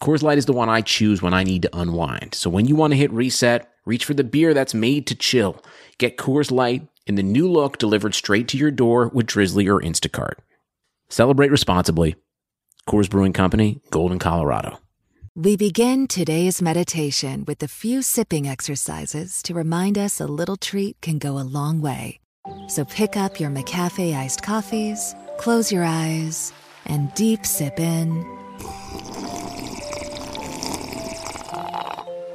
Coors Light is the one I choose when I need to unwind. So when you want to hit reset, reach for the beer that's made to chill. Get Coors Light in the new look delivered straight to your door with Drizly or Instacart. Celebrate responsibly. Coors Brewing Company, Golden, Colorado. We begin today's meditation with a few sipping exercises to remind us a little treat can go a long way. So pick up your McCafe iced coffees, close your eyes, and deep sip in.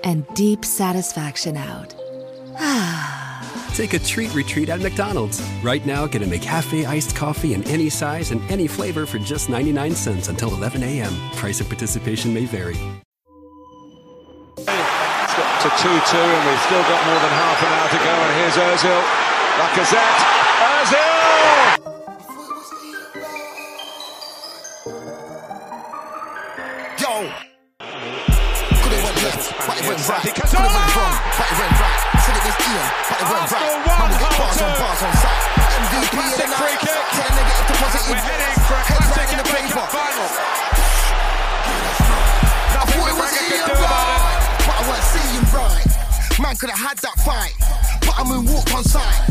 And deep satisfaction out. Ah. Take a treat retreat at McDonald's. Right now, get a McCafe iced coffee in any size and any flavor for just 99 cents until 11 a.m. Price of participation may vary. It's got to 2 2, and we've still got more than half an hour to go. And here's Ozil. Lacazette. But it went right. Could have went wrong, but it went right. Said it was Ian, but it went right. Man, we get bars on bars on site. MVP of the night. free kick. Turn negative to positive. We're heading for a Heads classic right in the paper. Final. I thought it was Ian could do about it. right, but I weren't seeing right. Man could have had that fight, but I'm in walk on side.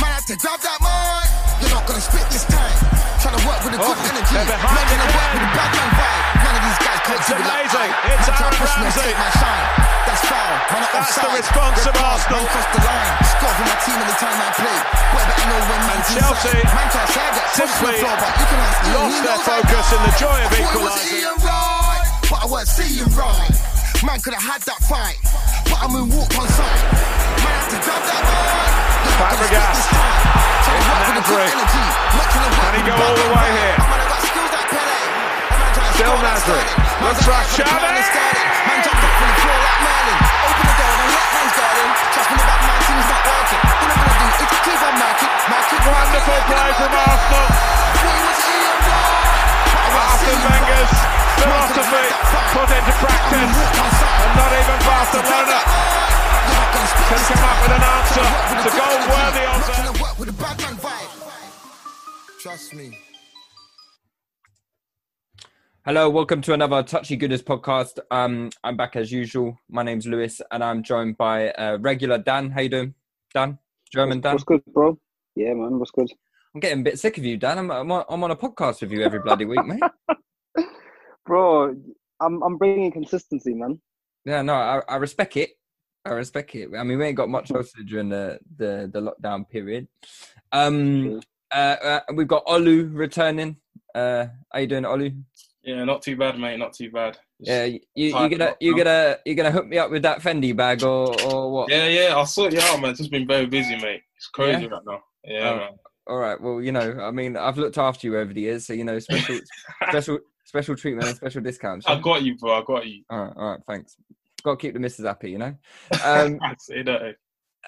Man had to grab that mic. You're not gonna spit this time. Trying to work with a good Oh, energy. Not gonna work with a bad man vibe. None of these guys can't It's do it like amazing. I. It's Man Aaron push me and Ramsey. my shine. That's foul. That's the response Red of Arsenal. Man crossed the line. Score for my team anytime I play. Boy, better know when Chelsea. Man can't I get pushed to the simply floor, but you can ask Ian, lost their focus in the joy of I was equalising. Right, but I weren't seeing right. Man could have had that fight, but I'm in walk on sight. Man had to grab that mic. You're not gonna spit Fabregas. this time. Trying It's work with a good energy. Not trying to work Can he go all the way here? Man, I got skills like Pele. Man, trying to Still Nasri. Looks for eyes for the Xavi. plan and Sterling. Man jumped up from the floor Merlin. Open the door and let man's garden. Trust me, the man team's not working. All I'm gonna do is keep on. Wonderful play from Arsenal. Arsene Wenger's philosophy put into practice. And not even Barcelona can come up with an answer to goal worthy of. Trust me. Hello, welcome to another Touchy Goodness podcast. Um, I'm back as usual. My name's Lewis, and I'm joined by uh, regular Dan. How you doing, Dan? German Dan. What's good, bro? Yeah, man. What's good? I'm getting a bit sick of you, Dan. I'm, I'm, on, I'm on a podcast with you every bloody week, mate. Bro, I'm I'm bringing consistency, man. Yeah, no, I, I respect it. I respect it. I mean, we ain't got much else to do during the, the, the lockdown period. Um, uh, uh, we've got Olu returning. Uh, how you doing, Olu? Yeah, not too bad, mate. Not too bad. Just Yeah, you, you gonna you gonna you gonna hook me up with that Fendi bag or or what? Yeah, yeah. I'll sort you out, man. Just been very busy, mate. It's crazy Yeah? right now. Yeah, Oh. man. All right. Well, you know, I mean, I've looked after you over the years, so you know, special, special, special treatment and special discounts. I got you, bro. I got you. All right. All right. Thanks. Got to keep the missus happy, you know. Um,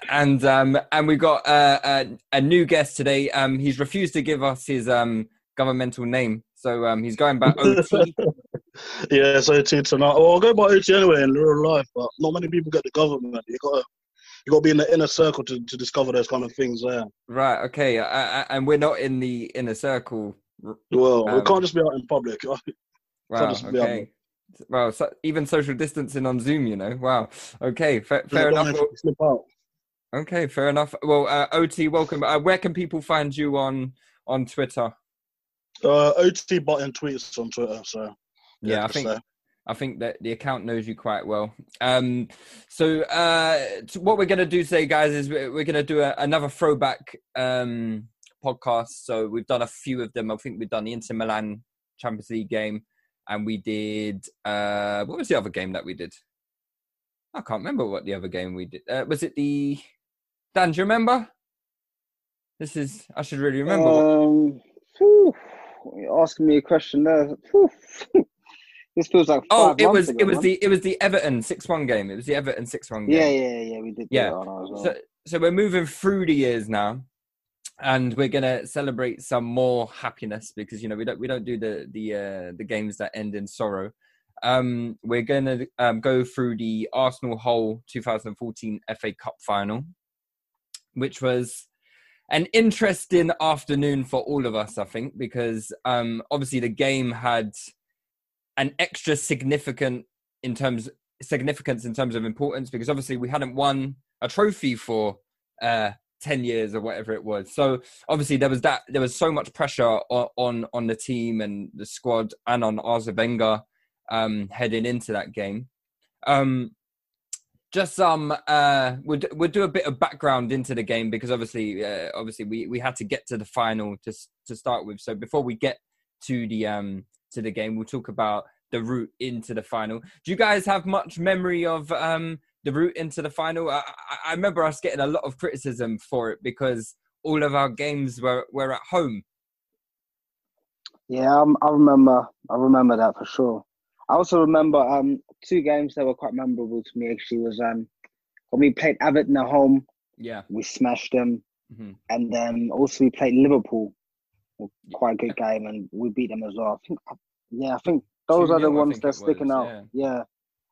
and um, and we've got uh, a, a new guest today. Um, he's refused to give us his um governmental name, so um, he's going back OT. Yeah, so OT tonight. Well, I'll go by OT anyway in real life, but not many people get the government. You got to you got to be in the inner circle to, to discover those kind of things. There. right. Okay. Uh, uh, and we're not in the inner circle. Well, we Um, can't just be out in public. Wow. just be out Okay. Well, so even social distancing on Zoom, you know. Wow. Okay. Fa- fair enough. Okay, fair enough. Well, uh, OT, welcome. Uh, where can people find you on on Twitter? Uh, OT button tweets on Twitter. So Yeah, I think there. I think that the account knows you quite well. Um, so uh, t- what we're going to do today, guys, is we're, we're going to do a, another throwback um, podcast. So we've done a few of them. I think we've done the Inter Milan Champions League game, and we did. Uh, what was the other game that we did? I can't remember what the other game we did. Uh, was it the Dan? Do you remember? This is. I should really remember. Um, whew, you're asking me a question there. This feels like Oh, it was ago, it was man. the it was the Everton six one game. It was the Everton six one game. Yeah, yeah, yeah. We did. Yeah. that on as well. So so we're moving through the years now, and we're gonna celebrate some more happiness because you know we don't we don't do the the uh, the games that end in sorrow. Um, we're gonna um, go through the Arsenal Hull 2014 FA Cup final, which was an interesting afternoon for all of us, I think, because um, obviously the game had an extra significant in terms significance in terms of importance because obviously we hadn't won a trophy for uh 10 years or whatever it was. So obviously there was that there was so much pressure on on, on the team and the squad and on Wenger um heading into that game. Um just some uh we'll, we'll do a bit of background into the game because obviously uh, obviously we we had to get to the final to to start with so before we get to the um to the game we'll talk about the route into the final do you guys have much memory of um the route into the final i, I- remember us getting a lot of criticism for it because all of our games were were at home Yeah, um, I remember. I remember that for sure. I also remember um two games that were quite memorable to me. Actually, was um when we played Everton at home, yeah we smashed them, Mhm. and then also we played Liverpool, quite a good game, and we beat them as well. I think, yeah, I think those are the 2-0, ones that are sticking was, out. Yeah.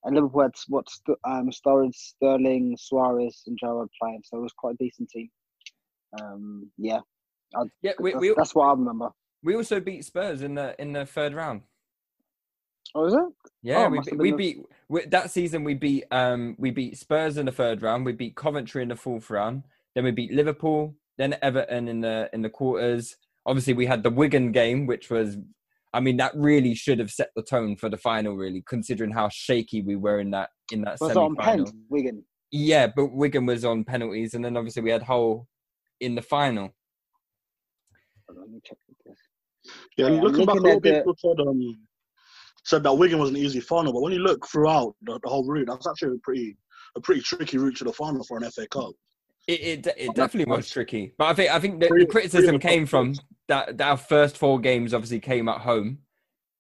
and Liverpool had what um Sturridge, Sterling, Suarez, and Gerrard playing, so it was quite a decent team. Um, yeah, I, yeah we, that's, we, that's what I remember. we also beat spurs in the in the third round Oh, is it? Yeah, Oh, we must be- we been the- beat we, that season. We beat um we beat Spurs in the third round. We beat Coventry in the fourth round. Then we beat Liverpool. Then Everton in the in the quarters. Obviously, we had the Wigan game, which was, I mean, that really should have set the tone for the final. Really, considering how shaky we were in that in that Was it semi on final. pen? Wigan. Yeah, but Wigan was on penalties, and then obviously we had Hull in the final. Let me check. Yeah, Yeah, looking back, a looking lot at of the- people said um said that Wigan was an easy final, but when you look throughout the, the whole route, that's actually a pretty a pretty tricky route to the final for an FA Cup. It it, it definitely was tricky, but I think I think the, the criticism three of the came from that, that our first four games obviously came at home,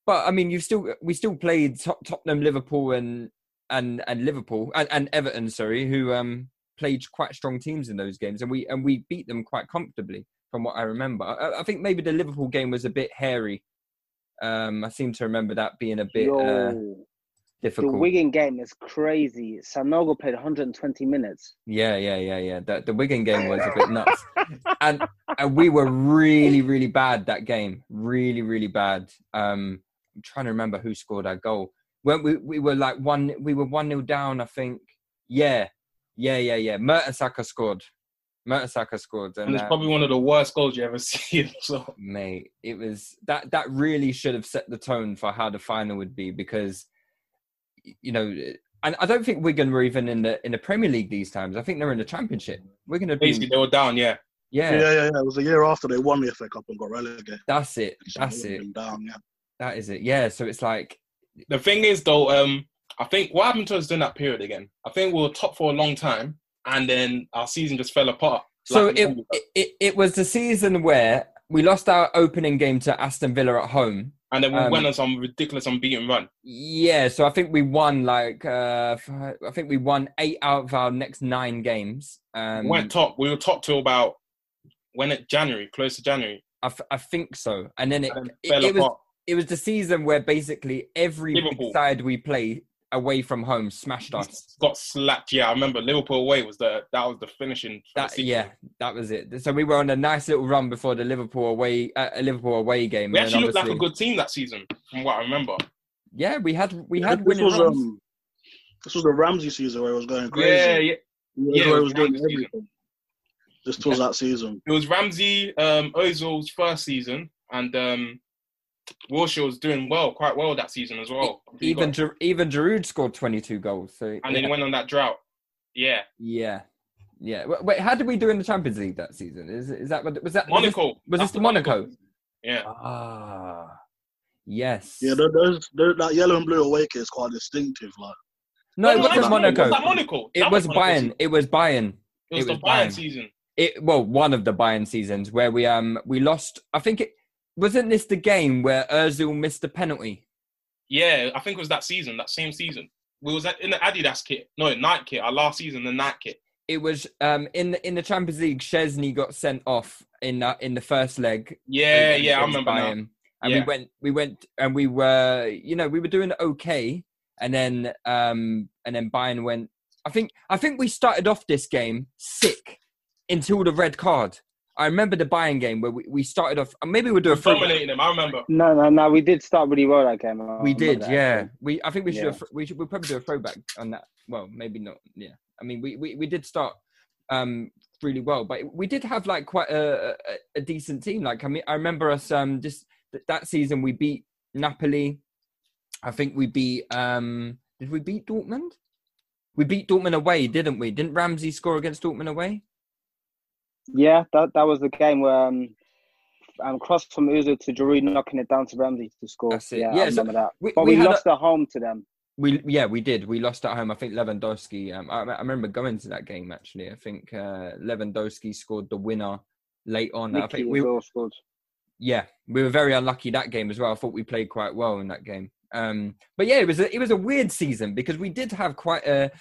but I mean you still we still played Tot- Tottenham, Liverpool, and and and Liverpool and, and Everton, sorry, who um played quite strong teams in those games, and we and we beat them quite comfortably from what I remember. I, I think maybe the Liverpool game was a bit hairy. Um, I seem to remember that being a bit uh, the. Wigan game is crazy. Sanogo played 120 minutes. Yeah, yeah, yeah, yeah. The, the Wigan game was a bit nuts, and and we were really, really bad that game. Really, really bad. Um, I'm trying to remember who scored our goal. When we we were like one, we were one 0 down. I think. Yeah, yeah, yeah, yeah. Mertesacker scored. Mertesacker scored, and, And it's uh, probably one of the worst goals you ever see. So mate, it was that that really should have set the tone for how the final would be because, you know. And I don't think Wigan were even in the in the Premier League these times. I think they're in the Championship. Wigan had been basically, they were down. Yeah, yeah, Yeah, yeah, yeah. It was a year after they won the FA Cup and got relegated. That's it. So That's it. Down, yeah. That is it. Yeah. So it's like, the thing is though, um, I think what happened to us during that period again? I think we were top for a long time, and then our season just fell apart. so Like, it, it it was the season where we lost our opening game to Aston Villa at home. and then we um, went on some ridiculous unbeaten run. Yeah. So I think we won like uh I think we won eight out of our next nine games. Um, we went top. We were top till about when it January, close to January, I, f- I think so. And then it and then it, fell it was apart. it was the season where basically every side we play away from home smashed us. Got slapped. Yeah, I remember Liverpool away was the that was the finishing. for the yeah, that was it. So we were on a nice little run before the Liverpool away, uh, a Liverpool away game. We and actually looked like a good team that season, from what I remember. Yeah, we had we Yeah, had this winning was runs. um, this was the Ramsey season where it was going crazy. Yeah, yeah. Yeah, Yeah, where it it was was doing Ramsey season. everything. This was that season. It was Ramsey, um, Ozil's first season, and um, Wilshere was doing well, quite well that season as well. Even got- Giroud, even Giroud scored twenty two goals. So and yeah. then he went on that drought. Yeah, yeah, yeah. Wait, Wait, how did we do in the Champions League that season? Is is that was that was this- Monaco. Was this, the Monaco? Yeah, Ah, yes. Yeah, there- there's, there, that yellow and blue away kit is quite distinctive. Like, no, it wasn't no, Monaco. Was that Monaco? It That was Monaco Bayern. season. It was Bayern. It was it the Bayern Bayern. season. It well, one of the Bayern seasons where we um we lost. I think it wasn't this the game where Özil missed the penalty. Yeah, I think it was that season, that same season. We was in the Adidas kit, no Nike kit. Our last season, the Nike kit. It was um in the in the Champions League. Szczesny got sent off in uh, in the first leg. Yeah, yeah, I remember now. Bayern. And we went, we went, and we were, you know, we were doing okay, and then, um, and then Bayern went. I think, I think we started off this game sick until the red card. I remember the Bayern game where we, we started off. Maybe we'll do a throwback. Dominating them, I remember. No, no, no. We did start really well that game. I We did, that, yeah. actually. We I think we should Yeah. do a, thr- we should we'll probably do a throwback on that. Well, maybe not. Yeah, I mean we we, we did start um really well, but we did have like quite a, a, a decent team. Like I mean, I remember us um just th- that season we beat Napoli. I think we beat um did we beat Dortmund? We beat Dortmund away, didn't we? Didn't Ramsey score against Dortmund away? Yeah, that that was the game where um, um cross from Ozil to Giroud knocking it down to Ramsey to score. That's it. Yeah, Yeah, I so remember that. we- but we we, had a- lost at home to them. We yeah we did. We lost at home. I think Lewandowski. Um, I, I remember going to that game actually. I think uh, Lewandowski scored the winner late on. I Mickey think we well scored. yeah we were very unlucky that game as well. I thought we played quite well in that game. Um, but yeah, it was a, it was a weird season because we did have quite a,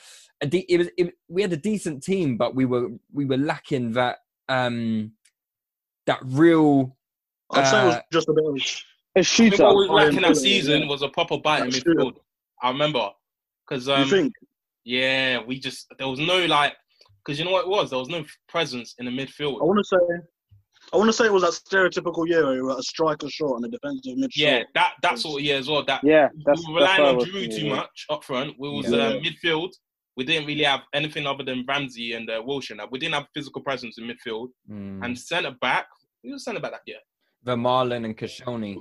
a de- it was it, we had a decent team, but we were we were lacking that um that real. I'd say it was uh, just a bit of A I think shooter. what we was Bayern lacking that season yeah. was a proper bite in midfield. I remember because you um, think? yeah, we just there was no like because you know what it was. There was no presence in the midfield. I want to say, I want to say it was that stereotypical year where you were a striker short and a defensive mid Yeah, short. that that sort of year as well. That Yeah, that's we were relying on Giroud too yeah. much up front. We was Yeah. uh, midfield. We didn't really have anything other than Ramsey and uh, Wilshere. Now, We didn't have physical presence in midfield Mm, and centre back. Who was centre back that year? Vermaelen and Koscielny.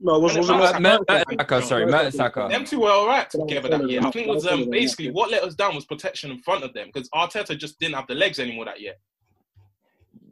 No, it was, was it not? Mertesacker, sorry, Mertesacker. Them two were all right together that year. I think it was was um, basically what let us down was protection in front of them because Arteta just didn't have the legs anymore that year.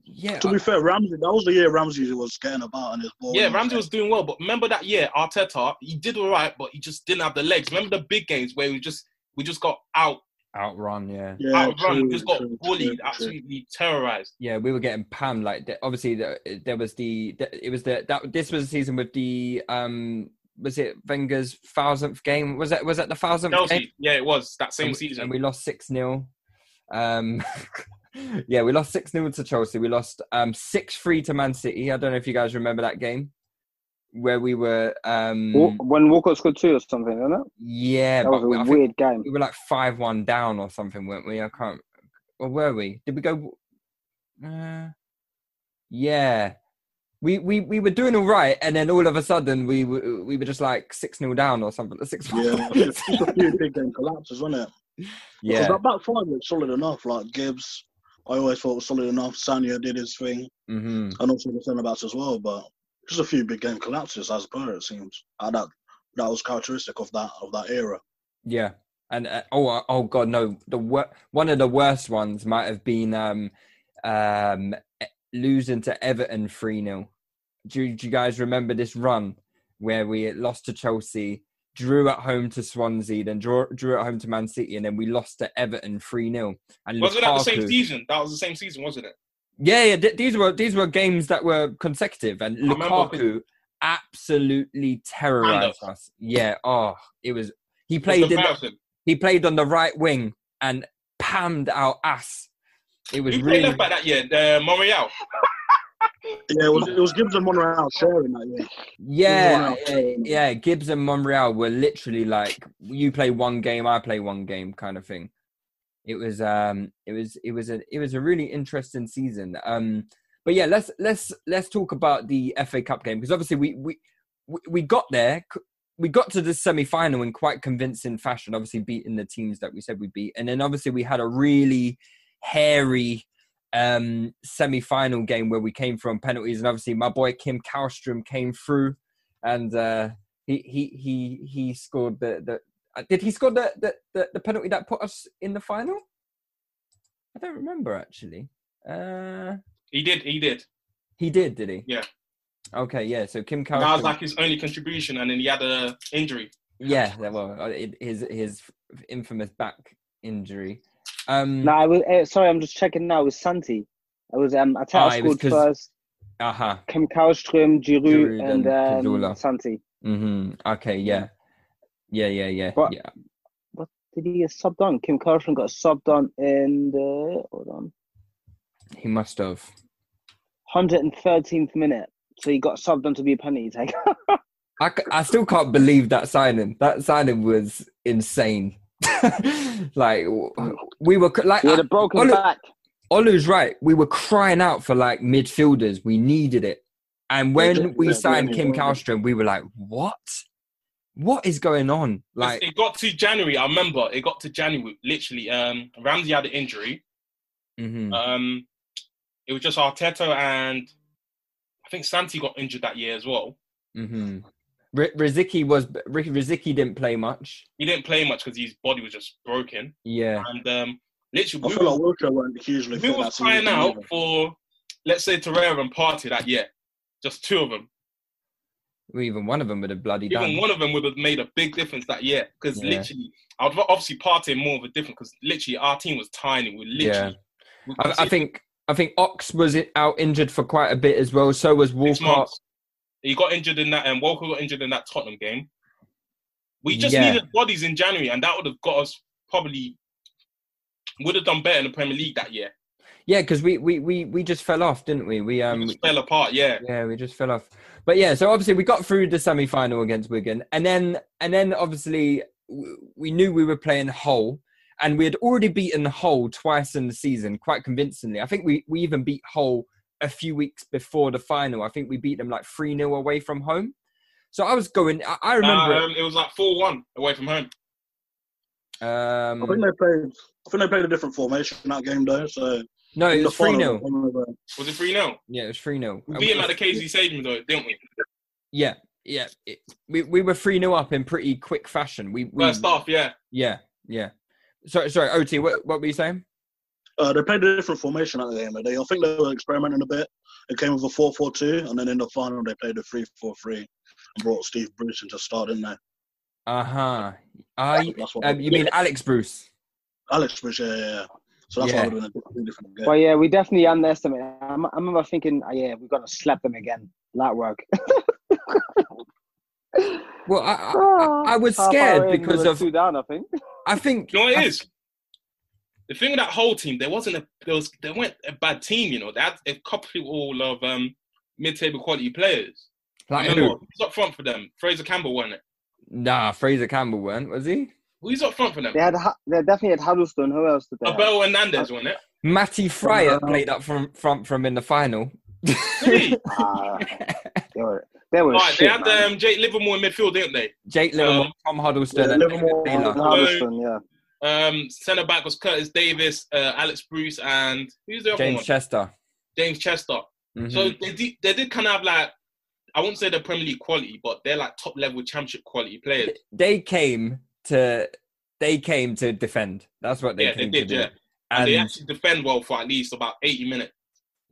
Yeah, To be fair, Ramsey, that was the year Ramsey was getting about and his ball. Yeah, Ramsey was doing well, but remember that year Arteta he did all right, but he just didn't have the legs. Remember the big games where we just we just got out outrun. Yeah. yeah, outrun, true, we just got true, bullied, true, true. absolutely terrorized. Yeah, we were getting pammed. Like the, obviously, the, there was the, the it was the that this was the season with the um was it Wenger's thousandth game? Was that was that the thousandth game? Chelsea, yeah, it was that same and, we- season. and we lost six 0 Um, yeah, we lost six 0 to Chelsea. We lost um six three to Man City. I don't know if you guys remember that game where we were um When Walcott scored two or something, isn't it? yeah, That but was we- I a think weird game. we were like five one down or something, weren't we? I can't. Or were we? Did we go? Uh, yeah, we we we were doing all right, and then all of a sudden we were we were just like six 0 down or something. Six. Yeah, it's a few big game collapses, wasn't it? Because yeah. that back five looked solid enough. Like Gibbs, I always thought was solid enough. Sanya did his thing, hmm and also the centre backs as well. But just a few big game collapses as per it seems. And that that was characteristic of that of that era. Yeah, and uh, oh, uh, oh god, no! The wor- one of the worst ones might have been um, um, losing to Everton three 0 do, do you guys remember this run where we lost to Chelsea, drew at home to Swansea, then drew, drew at home to Man City, and then we lost to Everton three 0 And Wasn't that the same season? That was the same season, wasn't it? Yeah, yeah. th- these were these were games that were consecutive, and remember- Lukaku absolutely terrorized Kind us. Yeah. Oh, it was. He It was played in the, he played on the right wing and pammed our ass. It was Who played really left back that year? Uh, Monreal. Yeah, it was it was Gibbs and Monreal sharing that year. yeah, yeah, yeah. Gibbs and Monreal were literally like you play one game, I play one game, kind of thing. It was um, it was it was a it was a really interesting season. Um, but yeah, let's let's let's talk about the FA Cup game because obviously we we we- got there. We got to the semi final in quite convincing fashion. Obviously, beating the teams that we said we'd beat, and then obviously we had a really hairy um semi-final game where we came from penalties and obviously my boy Kim Kallstrom came through and uh he he he he scored the the did he score the, the the the penalty that put us in the final I don't remember actually uh He did. He did. he did did he Yeah. okay yeah so Kim That was like his only contribution, and then he had a injury. yeah well uh, his his infamous back injury um No, I was eh, sorry. I'm just checking now. It was Santi. It was um. Arteta Ah, it was scored 'cause- first. uh-huh Kim Kallström, Giroud, Giroud and and um, Cazorla. Santi. hmm Okay, yeah. Yeah, yeah, yeah, But- yeah. What did he get subbed on? Kim Carson got subbed on in the hold on He must have. 113th minute. So he got subbed on to be a penalty taker. I, I still can't believe that signing. That signing was insane. like we were like had a broken Olu- back. Olu's right. We were crying out for like midfielders. We needed it. And when we signed Kim yeah. Kallstrom, we were like, "What? What is going on?" Like, it got to January. I remember it got to January. Literally, um, Ramsey had an injury. mhm. Um, it was just Arteta and I think Santi got injured that year as well. Mm-hmm. R- Rosicky was Ricky Rosicky didn't play much. He didn't play much because his body was just broken. Yeah, And um, literally, I we feel like were, Wilshere weren't hugely we fit were that crying season out either. for, let's say, Torreira and Partey that year. Just two of them. Even one of them would have bloody done, Even done. one of them would have made a big difference that year. Because Yeah. literally, I'd obviously Partey more of a difference because literally our team was tiny. We literally. we I, I think I think Ox was out injured for quite a bit as well. So was Walcott. He got injured in that, and Walker got injured in that Tottenham game. We just Yeah. needed bodies in January, and that would have got us probably would have done better in the Premier League that year. Yeah, because we, we we we just fell off, didn't we? We um We fell apart, yeah. Yeah, we just fell off. But yeah, so obviously we got through the semi final against Wigan, and then and then obviously we knew we were playing Hull, and we had already beaten Hull twice in the season quite convincingly. I think we we even beat Hull a few weeks before the final. I think we beat them like three 0 away from home. So I was going. I, I remember. Um, it was like four one away from home. um, I think they played. I think they played a different formation that game though. So no, it was three final, 0 Was it three 0 Yeah, it was three 0 We beat him at the KC Stadium though, didn't we? Yeah, yeah. It, we we were three 0 up in pretty quick fashion. We, we First half, yeah. Yeah, yeah. Sorry, sorry, OT. What what were you saying? uh, they played a different formation at the game. They, I think they were experimenting a bit. It came with a 4-4-2, and then in the final they played a 3-4-3 and brought Steve Bruce in to start in there. Uh huh. I That's what um, you mean Alex Bruce? Alex Bruce, yeah, yeah. yeah. So that's Yeah. why it would have been a completely different game. But yeah, we definitely underestimated. I remember thinking, oh, yeah, we're gonna slap them again. That work. Well, I I, I, I was scared hour in, we because of two down. I think. I think You know what I- it is? The thing with that whole team, there wasn't a there was they weren't a bad team, you know. They had a couple of all of um mid table quality players. Like Remember, who? who's up front for them? Fraser Campbell wasn't it? Nah, Fraser Campbell weren't was he? Who's up front for them? They had. Hu- They definitely had Huddlestone. Who else did they? have? Abel Hernandez, wasn't it? Matty Fryatt Uh, played up from front from in the final. Really? Ah, they were. They were Right, they had man. um, Jake Livermore in midfield, didn't they? Jake Livermore, Um, Tom Huddlestone, yeah, Livermore- David Meyler. Huddlestone, yeah. Um, centre back was Curtis Davies, uh, Alex Bruce, and who's the other James one? Chester. James Chester. Mhm. So they did, they did kind of have like I won't say they're Premier League quality, but they're like top level championship quality players. they came to they came to defend. That's what they Yeah, they came did, to do. yeah. And, And they actually defend well for at least about 80 minutes.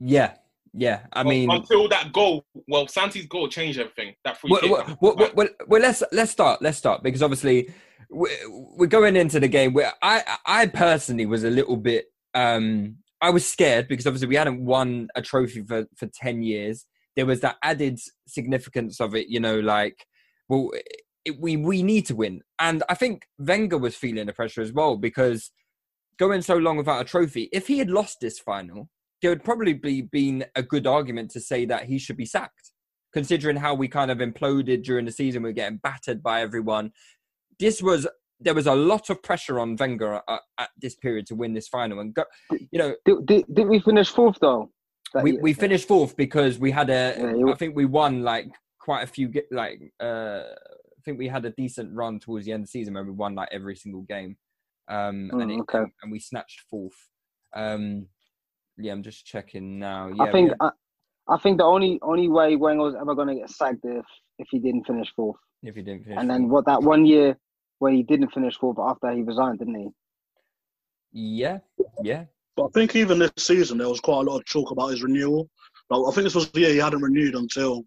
yeah, yeah. I Well, mean, until that goal, well, Santi's goal changed everything. That free well, kick. well, well, well, well, well, let's let's start. Let's start because obviously we're, we're going into the game where I I personally was a little bit um I was scared because obviously we hadn't won a trophy for for ten years. There was that added significance of it, you know, like well. It, we we need to win, and I think Wenger was feeling the pressure as well because going so long without a trophy. If he had lost this final, there would probably be been a good argument to say that he should be sacked considering how we kind of imploded during the season. We are getting battered by everyone. This was there was a lot of pressure on Wenger at, at this period to win this final, and go, you know Did, did, did we finish fourth though? We, year? we finished fourth because we had a. Yeah, you- I think we won like quite a few. Like uh, think we had a decent run towards the end of the season where we won like every single game, um, and, Mm, it, okay. and we snatched fourth. Um, yeah, I'm just checking now. Yeah, I think we- I, I think the only only way Wenger was ever going to get sacked if if he didn't finish fourth. if he didn't finish, And then what that one year where he didn't finish fourth after he resigned, didn't he? yeah, yeah, But I think even this season there was quite a lot of talk about his renewal. Like, I think this was the year he hadn't renewed until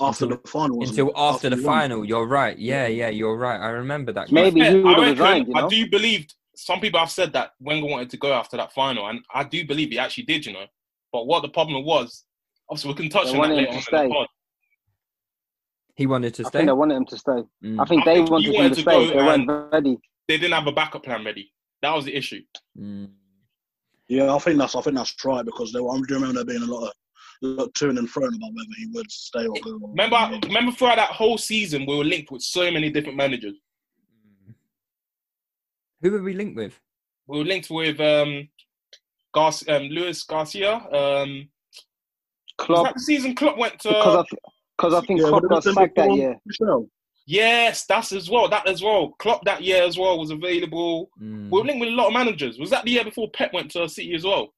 after Until- the final. until it? after the he final. You're right. Yeah, yeah, you're right. I remember that. Maybe Yeah, he I reckon- resigned. You know? I do believe some people have said that Wenger wanted to go after that final, and I do believe he actually did, you know. But what the problem was, obviously, we can touch They on that him later to on in the pod. He wanted to I stay. think they wanted him to stay. Mm. I think I they think wanted he him to to stay. go They weren't ready. They didn't have a backup plan ready. That was the issue. Mm. Yeah, I think that's I think that's right because there, I do remember there being a lot of a lot of to and fro about whether he would stay or go. Remember, remember throughout that whole season, we were linked with so many different managers. Who were we linked with? We were linked with um, Gar- um Luis Garcia. Um, was Klopp, that the season Klopp went to? because I, th- cause I think Yeah, Klopp got sacked that before year. Michelle. Yes, that's as well. That as well. Klopp that year as well was available. Mm. We were linked with a lot of managers. Was that the year before Pep went to City as well?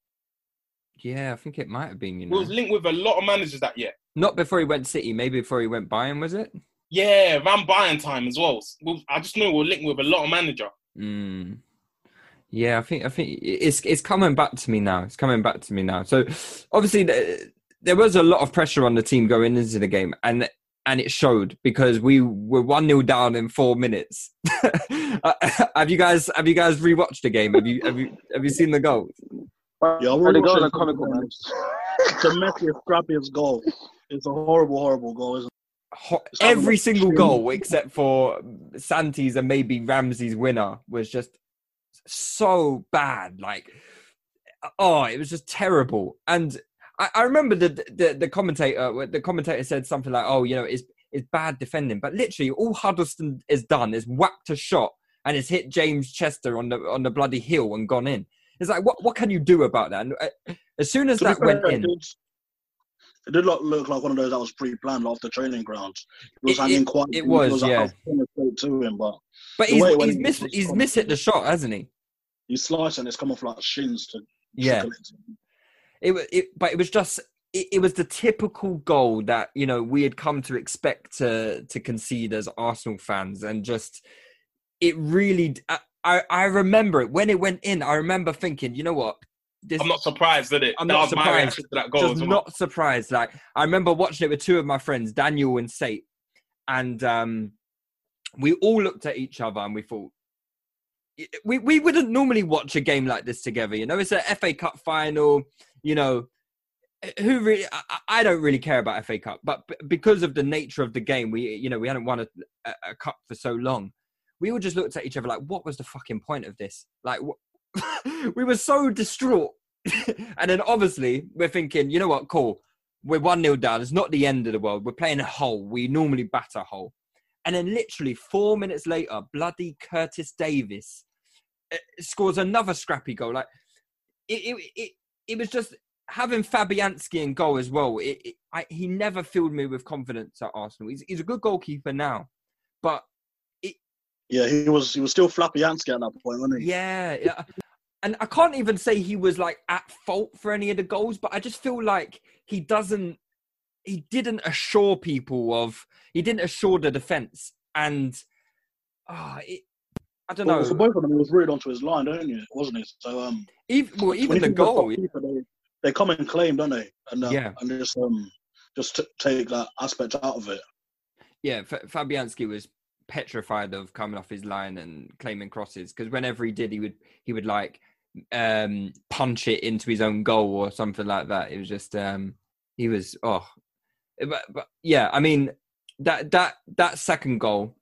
Yeah, I think it might have been. You know, was linked with a lot of managers that year. not before he went to City. Maybe before he went Bayern. Was it? Yeah, Van Bayern time as well. We- I just know we we're linked with a lot of manager. Mm. Yeah, I think I think it's it's coming back to me now. It's coming back to me now. So obviously the, there was a lot of pressure on the team going into the game, and and it showed because we were one 0 down in four minutes. Uh, have you guys have you guys rewatched the game? Have you have you have you seen the goals? Yeah, Oh, we're the goals watching are comical, man. It's the messiest, scrappiest goal. It's a horrible, horrible goal, isn't Ho- Every single goal except for Santi's and maybe Ramsey's winner was just so bad. Like, uh, oh, it was just terrible. And I, I remember the, the the commentator the commentator said something like, "Oh, you know, it's it's bad defending," but literally all Huddlestone has done is whacked a shot and it's hit James Chester on the on the bloody hill and gone in. It's like, what what can you do about that? And uh, as soon as that went in, It did, look, look like one of those that was pre-planned off the training grounds. It was It- hanging quite. it was, like, yeah. Was trying to him, but but he's way it went he's missed he's quite- missed hit the shot, hasn't he? he's slicing. It's come off like shins to. Yeah. it it, but it was just it, it was the typical goal that you know we had come to expect to to concede as Arsenal fans and just it really d- I, I remember it when it went in I remember thinking you know what this I'm not surprised, did it? I'm that not surprised. that goal. just well. not surprised like I remember watching it with two of my friends Daniel and Sate and um we all looked at each other and we thought we, we wouldn't normally watch a game like this together you know it's a FA Cup final you know who really I, I don't really care about FA Cup but b- because of the nature of the game we you know we hadn't won a, a cup for so long we all just looked at each other like what was the fucking point of this? Like wh- we were so distraught. And then obviously we're thinking you know what? Cool. We're one nil down. It's not the end of the world. We're playing a Hull. We normally batter Hull. And then literally four minutes later bloody Curtis Davies uh, scores another scrappy goal. Like it it, it, it was just having Fabianski in goal as well. It, it, I, he never filled me with confidence at Arsenal. He's, he's a good goalkeeper now, but Yeah, he was. He was still Flappy-Yansky at that point, wasn't he? yeah, yeah. And I can't even say he was like at fault for any of the goals, but I just feel like he doesn't, he didn't assure people of, he didn't assure the defense, and ah, it, I don't know. Well, for both of them, it was rooted onto his line, don't you? Wasn't it? So um, even well, even the goal, they, they come and claim, don't they? And uh, Yeah. and just um, just t- take that aspect out of it. yeah, F- Fabianski was petrified of coming off his line and claiming crosses because whenever he did, he would he would like um punch it into his own goal or something like that. It was just um he was oh, but, but yeah, I mean that that that second goal,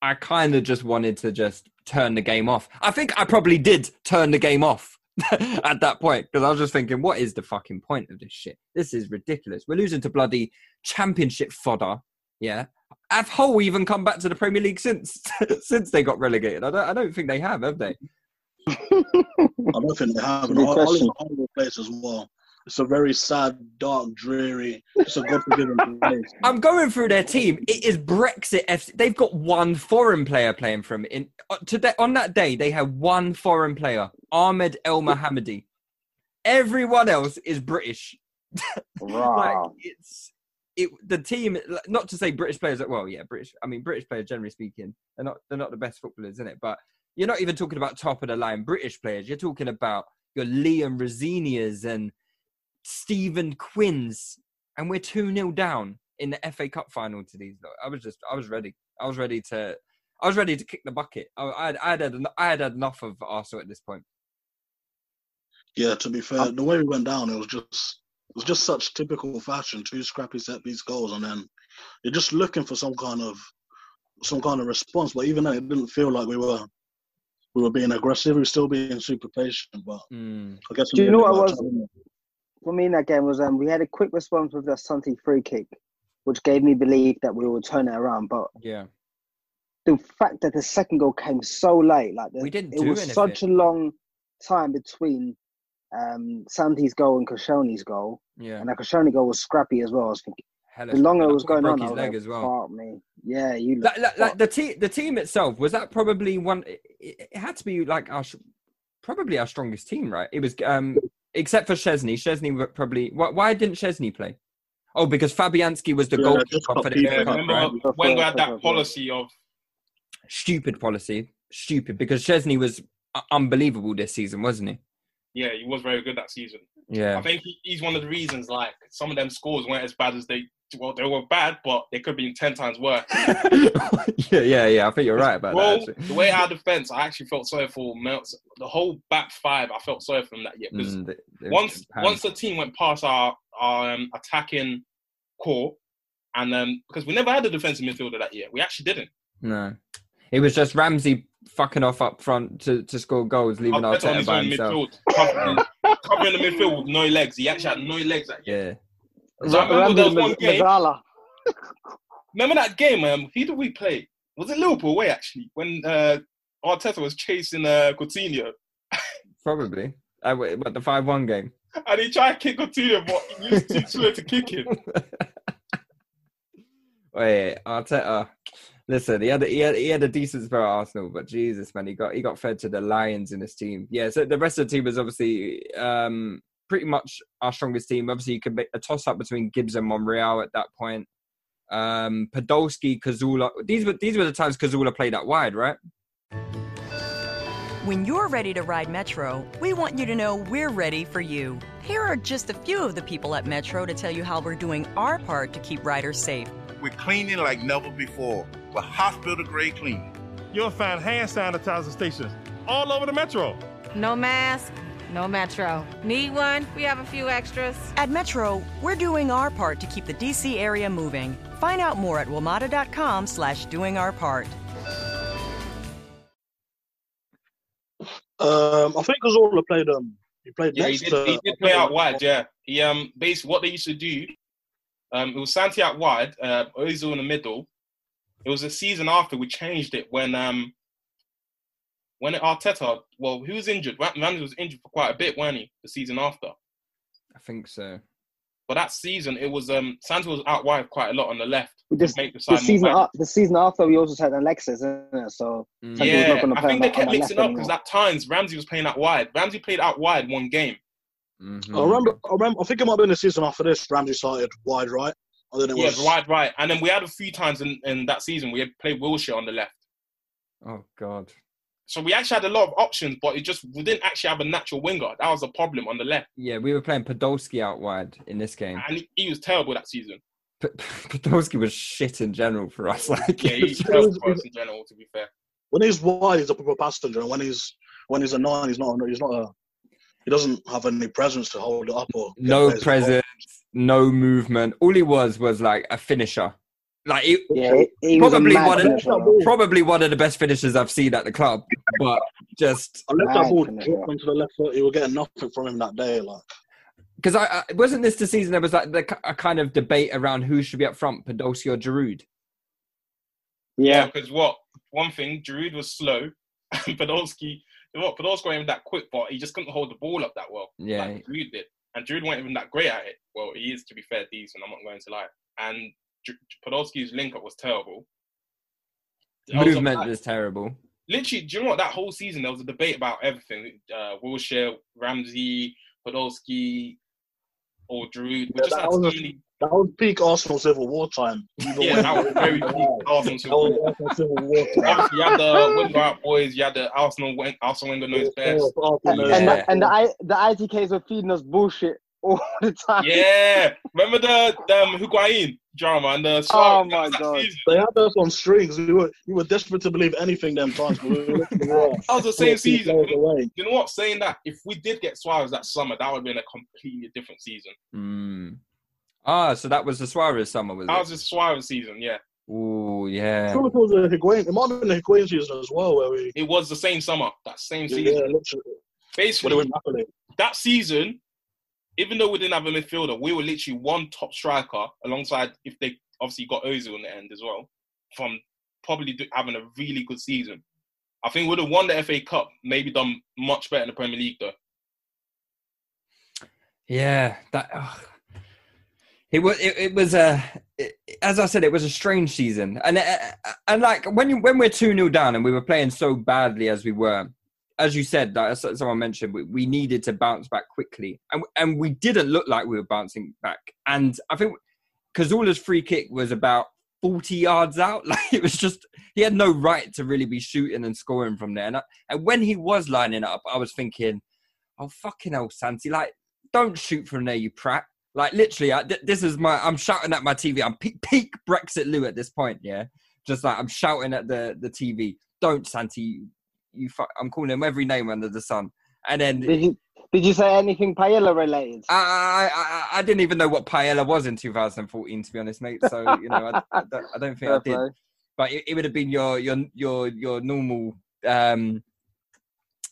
I kind of just wanted to just turn the game off. I think I probably did turn the game off. at that point, because I was just thinking, what is the fucking point of this shit? This is ridiculous. We're losing to bloody championship fodder. Yeah, have Hull even come back to the Premier League since since they got relegated? I don't, I don't think they have, have they? I don't think they have. And Good I, I live in question. a horrible place as well. It's a very sad, dark, dreary. It's a God forgiven place. I'm going through their team. It is Brexit FC. They've got one foreign player playing for them. In uh, today on that day, they had one foreign player, Ahmed Elmohamady. Everyone else is British. like it's it the team not to say british players well yeah british i mean british players generally speaking they're not they're not the best footballers in it but you're not even talking about top of the line british players. You're talking about your liam roseniors and stephen quinns. And we're 2-0 down in the fa cup final to these i was just i was ready i was ready to i was ready to kick the bucket. I, I, had, I, had, had I had had enough of arsenal at this point. Yeah, to be fair, um, the way we went down, it was just it was just such typical fashion. Two scrappy set piece goals, and then you're just looking for some kind of some kind of response. But even then, it didn't feel like we were we were being aggressive. We were still being super patient. But Mm. I guess Do you know what was- trying- For me in that game was um we had a quick response with the Santi free kick, which gave me belief that we would turn it around. But Yeah. the fact that the second goal came so late, like the, We didn't it do was anything. such a long time between um Santi's goal and Koscielny's goal, Yeah. and that Koscielny goal was scrappy as well. I was thinking Hella the longer it was going on, his I was leg like, as well. "Fuck me, yeah, you Like, look like, like fucked." the team, the team itself was that probably one. It, it had to be like our, probably our strongest team, right? It was, um, except for Szczesny. Szczesny were probably. Why, why didn't Szczesny play? Oh, because Fabianski was the Yeah, goalkeeper for the people- FA Yeah, Cup, remember right? Wenger had that policy of Stupid policy, stupid. Because Szczesny was uh, unbelievable this season, wasn't he? Yeah, he was very good that season. Yeah. I think he, he's one of the reasons. Like some of them scores weren't as bad as they. Well, they were bad, but they could have been ten times worse. yeah, yeah, yeah. I think you're right about Well, that. Actually. the way our defense, I actually felt sorry for Meltz. The whole back five, I felt sorry for them that year because Mm, once once the team went past our our um, attacking core, and um, because we never had a defensive midfielder that year, we actually didn't. no, it was just Ramsey fucking off up front to, to score goals, leaving Arteta on his by own himself. midfield, covering, covering the midfield with no legs. He actually had no legs that year. Yeah. So I remember there was one game. Remember that game? Um, who did we play? Was it Liverpool away actually? When uh, Arteta was chasing uh, Coutinho, Probably. Uh, wait, what the five one game? and he tried to kick Coutinho, but he was too slow to kick him. Wait, Arteta. Listen, he had a, he had he had a decent spell at Arsenal, but Jesus, man, he got he got fed to the lions in his team. Yeah, so the rest of the team was obviously um, pretty much our strongest team. Obviously, you could make a toss up between Gibbs and Monreal at that point. Um, Podolski, Cazorla. These were these were the times Cazorla played out wide, right? When you're ready to ride Metro, we want you to know we're ready for you. Here are just a few of the people at Metro to tell you how we're doing our part to keep riders safe. We're cleaning like never before with hospital grade cleaning. You'll find hand sanitizer stations all over the metro. No mask, no Metro. Need one? We have a few extras. At Metro, we're doing our part to keep the DC area moving. Find out more at WMATA.com slash doing our part. Um, I think Cazorla played um he played Yeah, he did, to he did play out wide. Yeah, he um basically what they used to do, um, it was Santi out wide, uh, Ozil in the middle. It was a season after we changed it when um when Arteta, well, he was injured. Ramsey was injured for quite a bit, weren't he? The season after, I think so. but that season it was um Santi was out wide quite a lot on the left. With this, to make the the side more season, balanced. a- the season after, we also had Alexis, isn't it? So Mm. Santi was not Yeah, gonna I play think they kept mixing up because at times Ramsey was playing out wide. Ramsey played out wide one game. Mhm. I remember, I remember. I think it might have been the season after this. Ramsey started wide right, and then it Yeah, was wide right. And then we had a few times in, in that season we had played Wilshere on the left. Oh God. So we actually had a lot of options, but it just we didn't actually have a natural winger. That was a problem on the left, Yeah, we were playing Podolski out wide in this game. and he, he was terrible that season. P- Podolski was shit in general for us. Like, Yeah, he was terrible for us in general. To be fair, when he's wide, he's a proper passenger, and when he's when he's a nine, he's not. He's not a. He doesn't have any presence to hold it up or no players presence, no movement. All he was was like a finisher. Like he, Yeah, he, he was a probably one of finisher, probably one of the best finishers I've seen at the club. But just Unless that Mad ball dropped onto the left foot, you were getting nothing from him that day. Like because I, I wasn't this the season there was like the, a kind of debate around who should be up front, Podolski or Giroud. yeah, Yeah, because what one thing, Giroud was slow, and Podolski, what Podolski wasn't that quick, but he just couldn't hold the ball up that well. Yeah. like Giroud did, and Giroud wasn't even that great at it. Well, he is to be fair, decent. I'm not going to lie. And Gi- Podolski's link up was terrible. There was Movement was terrible. literally, do you know what? That whole season, there was a debate about everything. Uh, Wilshere, Ramsey, Podolski, or Giroud. We Yeah, just that had so was- many. That was peak Arsenal civil war time. Yeah, that was very peak Arsenal. That was civil war time. Obviously, you had the Wenger out boys. You had the Arsenal. wing- Arsenal winger knows best. Arsenal and, knows and, the, and the I, the ITKs were feeding us bullshit all the time. Yeah, remember the the um, Higuain drama and the. Suarez? Oh, my God. season. They had us on strings. We were we were desperate to believe anything them times. But we were the. That was the same season. away. You know what? Saying that, if we did get Suarez that summer, that would have been a completely different season. Mm. Ah, so that was the Suarez summer, was That it? was the Suarez season, yeah. Ooh, I yeah. feel like it was a Higuain. It might have been the Higuain season as well, where we It was the same summer, that same yeah, season. literally Basically, it went Napoli. that season, even though we didn't have a midfielder, we were literally one top striker alongside if they obviously got Ozil in the end as well, from probably do- having a really good season. I think we'd have won the FA Cup, maybe done much better in the Premier League though. Yeah, that ugh. It was. It, it was a. it- as I said, it was a strange season, and uh, and like when you when we're two 0 down and we were playing so badly as we were, as you said, like, someone mentioned, we, we needed to bounce back quickly, and and we didn't look like we were bouncing back. And I think Cazorla's free kick was about forty yards out. Like it was just he had no right to really be shooting and scoring from there. And, I, and when he was lining up, I was thinking, oh fucking hell, Santi, like don't shoot from there, you prat. Like literally, I, th- this is my. I'm shouting at my TV. I'm peak, peak Brexit Lou at this point. Yeah, just like I'm shouting at the the TV. Don't Santi, you, you I'm calling him every name under the sun. And then Did you did you say anything paella related? I, I I I didn't even know what paella was in 2014, to be honest, mate. So you know, I, I, don't, I don't think I did. play. But it, it would have been your your your your normal, um,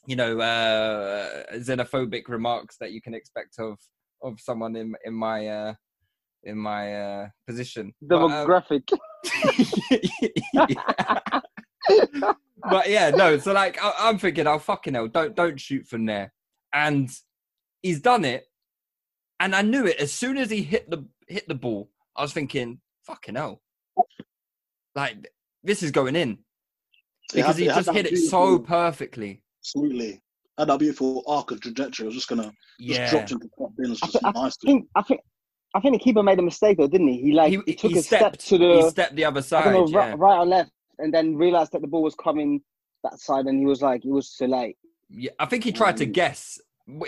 you know, uh, xenophobic remarks that you can expect of of someone in in my uh, in my uh, position. But, um, Demographic. but yeah, no. So like, I, I'm thinking, oh fucking hell, don't don't shoot from there. And he's done it, and I knew it as soon as he hit the hit the ball. I was thinking, fucking hell, like this is going in because had- he just hit it so beautiful- perfectly. Sweetly. Had that beautiful arc of trajectory. I was just gonna just Yeah. dropped into top bins I, just thi- I nice. think I think I think the keeper made a mistake though, didn't he? He like he, took he a step to the he stepped the other I don't know, side, right, yeah. right or left, and then realized that the ball was coming that side, and he was like, it was too late. Yeah, I think he tried to Um, guess.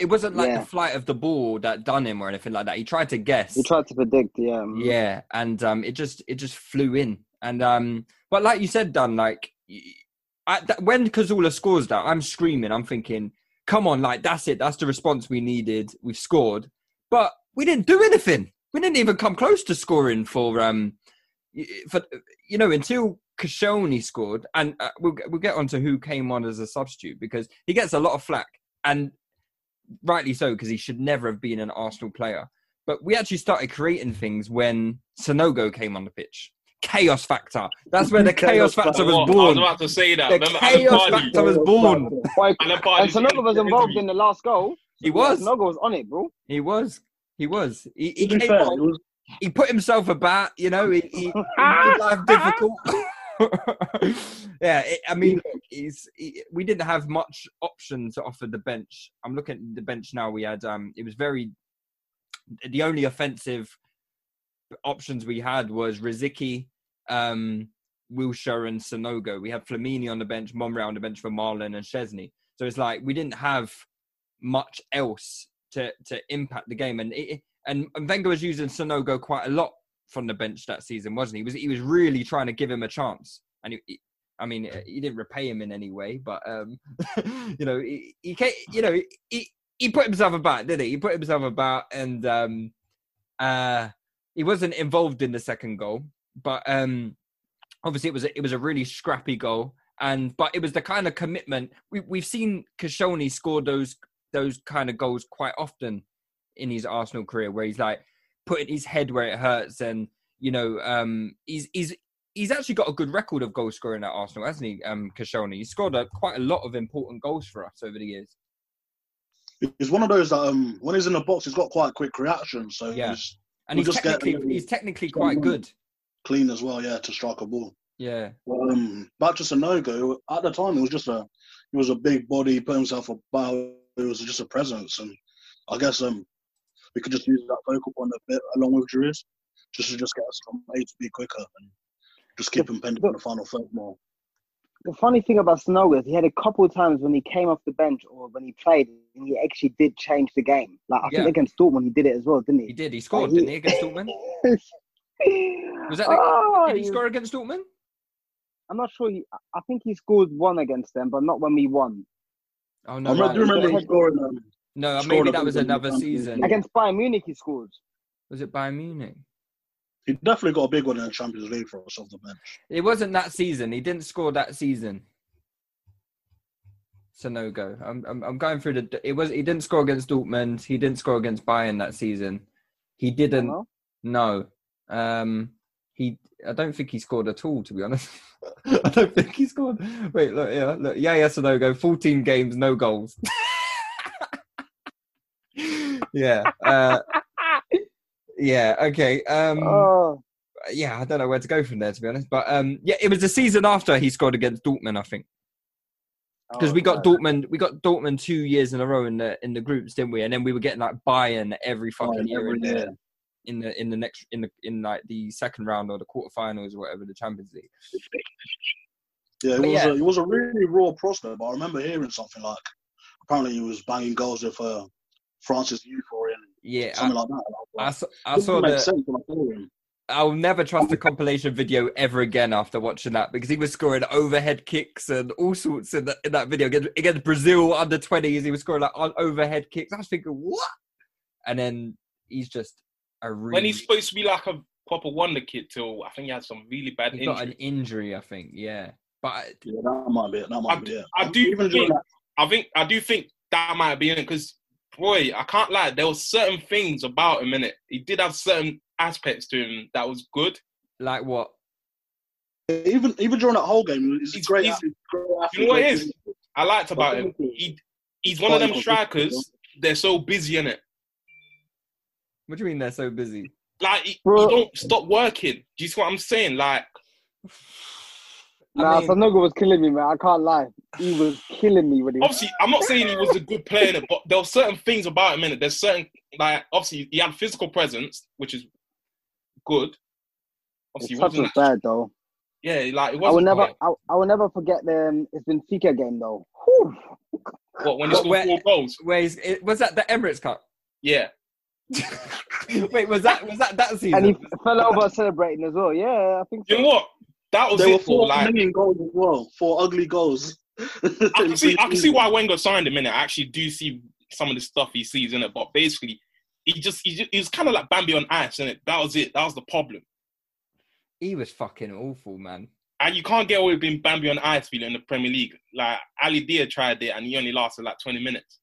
It wasn't like yeah. the flight of the ball that done him or anything like that. He tried to guess. He tried to predict, yeah. Yeah, and um, it just it just flew in, and um, but like you said, done like y- I, when Cazorla scores that, I'm screaming. I'm thinking, come on, like that's it. That's the response we needed. We've scored, but we didn't do anything. We didn't even come close to scoring for um, for you know until Koscielny scored, and uh, we'll we'll get on to who came on as a substitute because he gets a lot of flack, and rightly so because he should never have been an Arsenal player. But we actually started creating things when Sanogo came on the pitch. Chaos factor. That's where the chaos, factor was born. I was about to say that. The Remember chaos Pardew? factor was born. Alan Pardew And Sanogo was involved in the last goal. He was. Sanogo was on it, bro. He was. He was. He, he came fair, on. was- He put himself about. You know, he, he, he made life difficult. yeah, it, I mean, he's, he, we didn't have much option to offer the bench. I'm looking at the bench now. We had um, it was very the only offensive options we had was Rosicky, um, Wilshere, and Sanogo. We had Flamini on the bench, Monreal on the bench for Marlon and Szczesny. So it's like we didn't have much else to to impact the game, and it, and, and Wenger was using Sanogo quite a lot from the bench that season, wasn't he? he was he was really trying to give him a chance, and he, I mean, he didn't repay him in any way, but um, you know, he, he ca- you know, he he put himself about, did he? He put himself about, and um, uh, he wasn't involved in the second goal, but um, obviously it was a, it was a really scrappy goal, and but it was the kind of commitment we we've seen Koscielny score those those kind of goals quite often in his Arsenal career, where he's like putting his head where it hurts, and you know, um, he's he's he's actually got a good record of goal scoring at Arsenal, hasn't he? Um, Koscielny, he's scored a, quite a lot of important goals for us over the years. He's one of those that um, when he's in the box, he's got quite a quick reaction. So Yeah. he's, And he's just get technically he's technically quite good. Clean as well. Yeah, to strike a ball. Yeah. Well, um, back to Sanogo. At the time, it was just a, he was a big body, put himself about. It was just a presence, and I guess um, we could just use that focal point a bit along with Giroud, just to just get us from A to B quicker and just keep him pending on the final third more. The funny thing about Sanogo is he had a couple of times when he came off the bench or when he played, and he actually did change the game. Like I Yeah. think against Dortmund, he did it as well, didn't he? He did. He scored, he- didn't he, against Dortmund? Was that the, Oh, did he he- score against Dortmund? I'm not sure. He, I think he scored one against them, but not when we won. Oh I no, do remember right. him scoring. Um, No, scored maybe that was one in the another season. Against Bayern Munich, he scored. Was it Bayern Munich? He definitely got a big one in the Champions League for us off the bench. It wasn't that season. He didn't score that season. So no go. I'm, I'm I'm going through the. It was he didn't score against Dortmund. He didn't score against Bayern that season. He didn't. no? No. Um. He. I don't think he scored at all. To be honest, I don't think he scored. Wait. Look. Yeah. Look. Yeah. Yes or no go. 14 games, no goals. yeah. Uh, yeah. Okay. Um. Oh, yeah, I don't know where to go from there to be honest. But um, yeah, it was the season after he scored against Dortmund, I think, because we got right. Dortmund, we got Dortmund two years in a row in the in the groups, didn't we? And then we were getting like Bayern every fucking Bayern year year. In the in the next in the in like the second round or the quarterfinals or whatever the Champions League. Yeah, it But was yeah. A, it was a really raw prospect. But I remember hearing something like apparently he was banging goals with uh, Francis Youth or in Yeah, something I, like that. I, saw, I saw make the. sense when I saw him. I'll never trust a compilation video ever again after watching that because he was scoring overhead kicks and all sorts in that, in that video against, against Brazil under 20s. He was scoring like on overhead kicks. I was thinking, what? And then he's just a really. When he's supposed to be like a proper wonder kid, till I think he had some really bad he got an injury. injury, I think. Yeah, but Yeah, that might be it. That might I, be it. I do Even think, that, I think I do think that might be in it because boy, I can't lie. There were certain things about him in it. He did have certain aspects to him that was good. like what? even even during that whole game, he's, He's- great he's- athlete. Great You know what it great is? I liked about him. He he's one of them strikers. They're so busy in it. What do you mean they're so busy? Like he, he Bro. don't stop working. Do you see what I'm saying? Like nah, I mean- Sanogo was killing me, man. I can't lie. He was killing me when he. obviously, I'm not saying he was a good player but there were certain things about him in it. There's certain like obviously he had physical presence, which is good. His Obviously, he touch wasn't bad though. yeah, like it was I will never, quite- I, I will never forget the um, it's Benfica game though. Whew. what when he scored where- four goals. Where is, it, was that the Emirates Cup? Yeah, Wait, was that was that that season? And he fell over celebrating as well. Yeah, I think so. you know what? That was There were it for four like. million goals as well. Four ugly goals. I can see, I can see why Wenger signed him in it. I actually do see some of the stuff he sees in it, but basically, he just he, just, he was kind of like Bambi on ice, and it that was it. That was the problem. he was fucking awful, man. And you can't get away with being Bambi on ice feeling in the Premier League. Like Ali Dia tried it, and he only lasted like twenty minutes.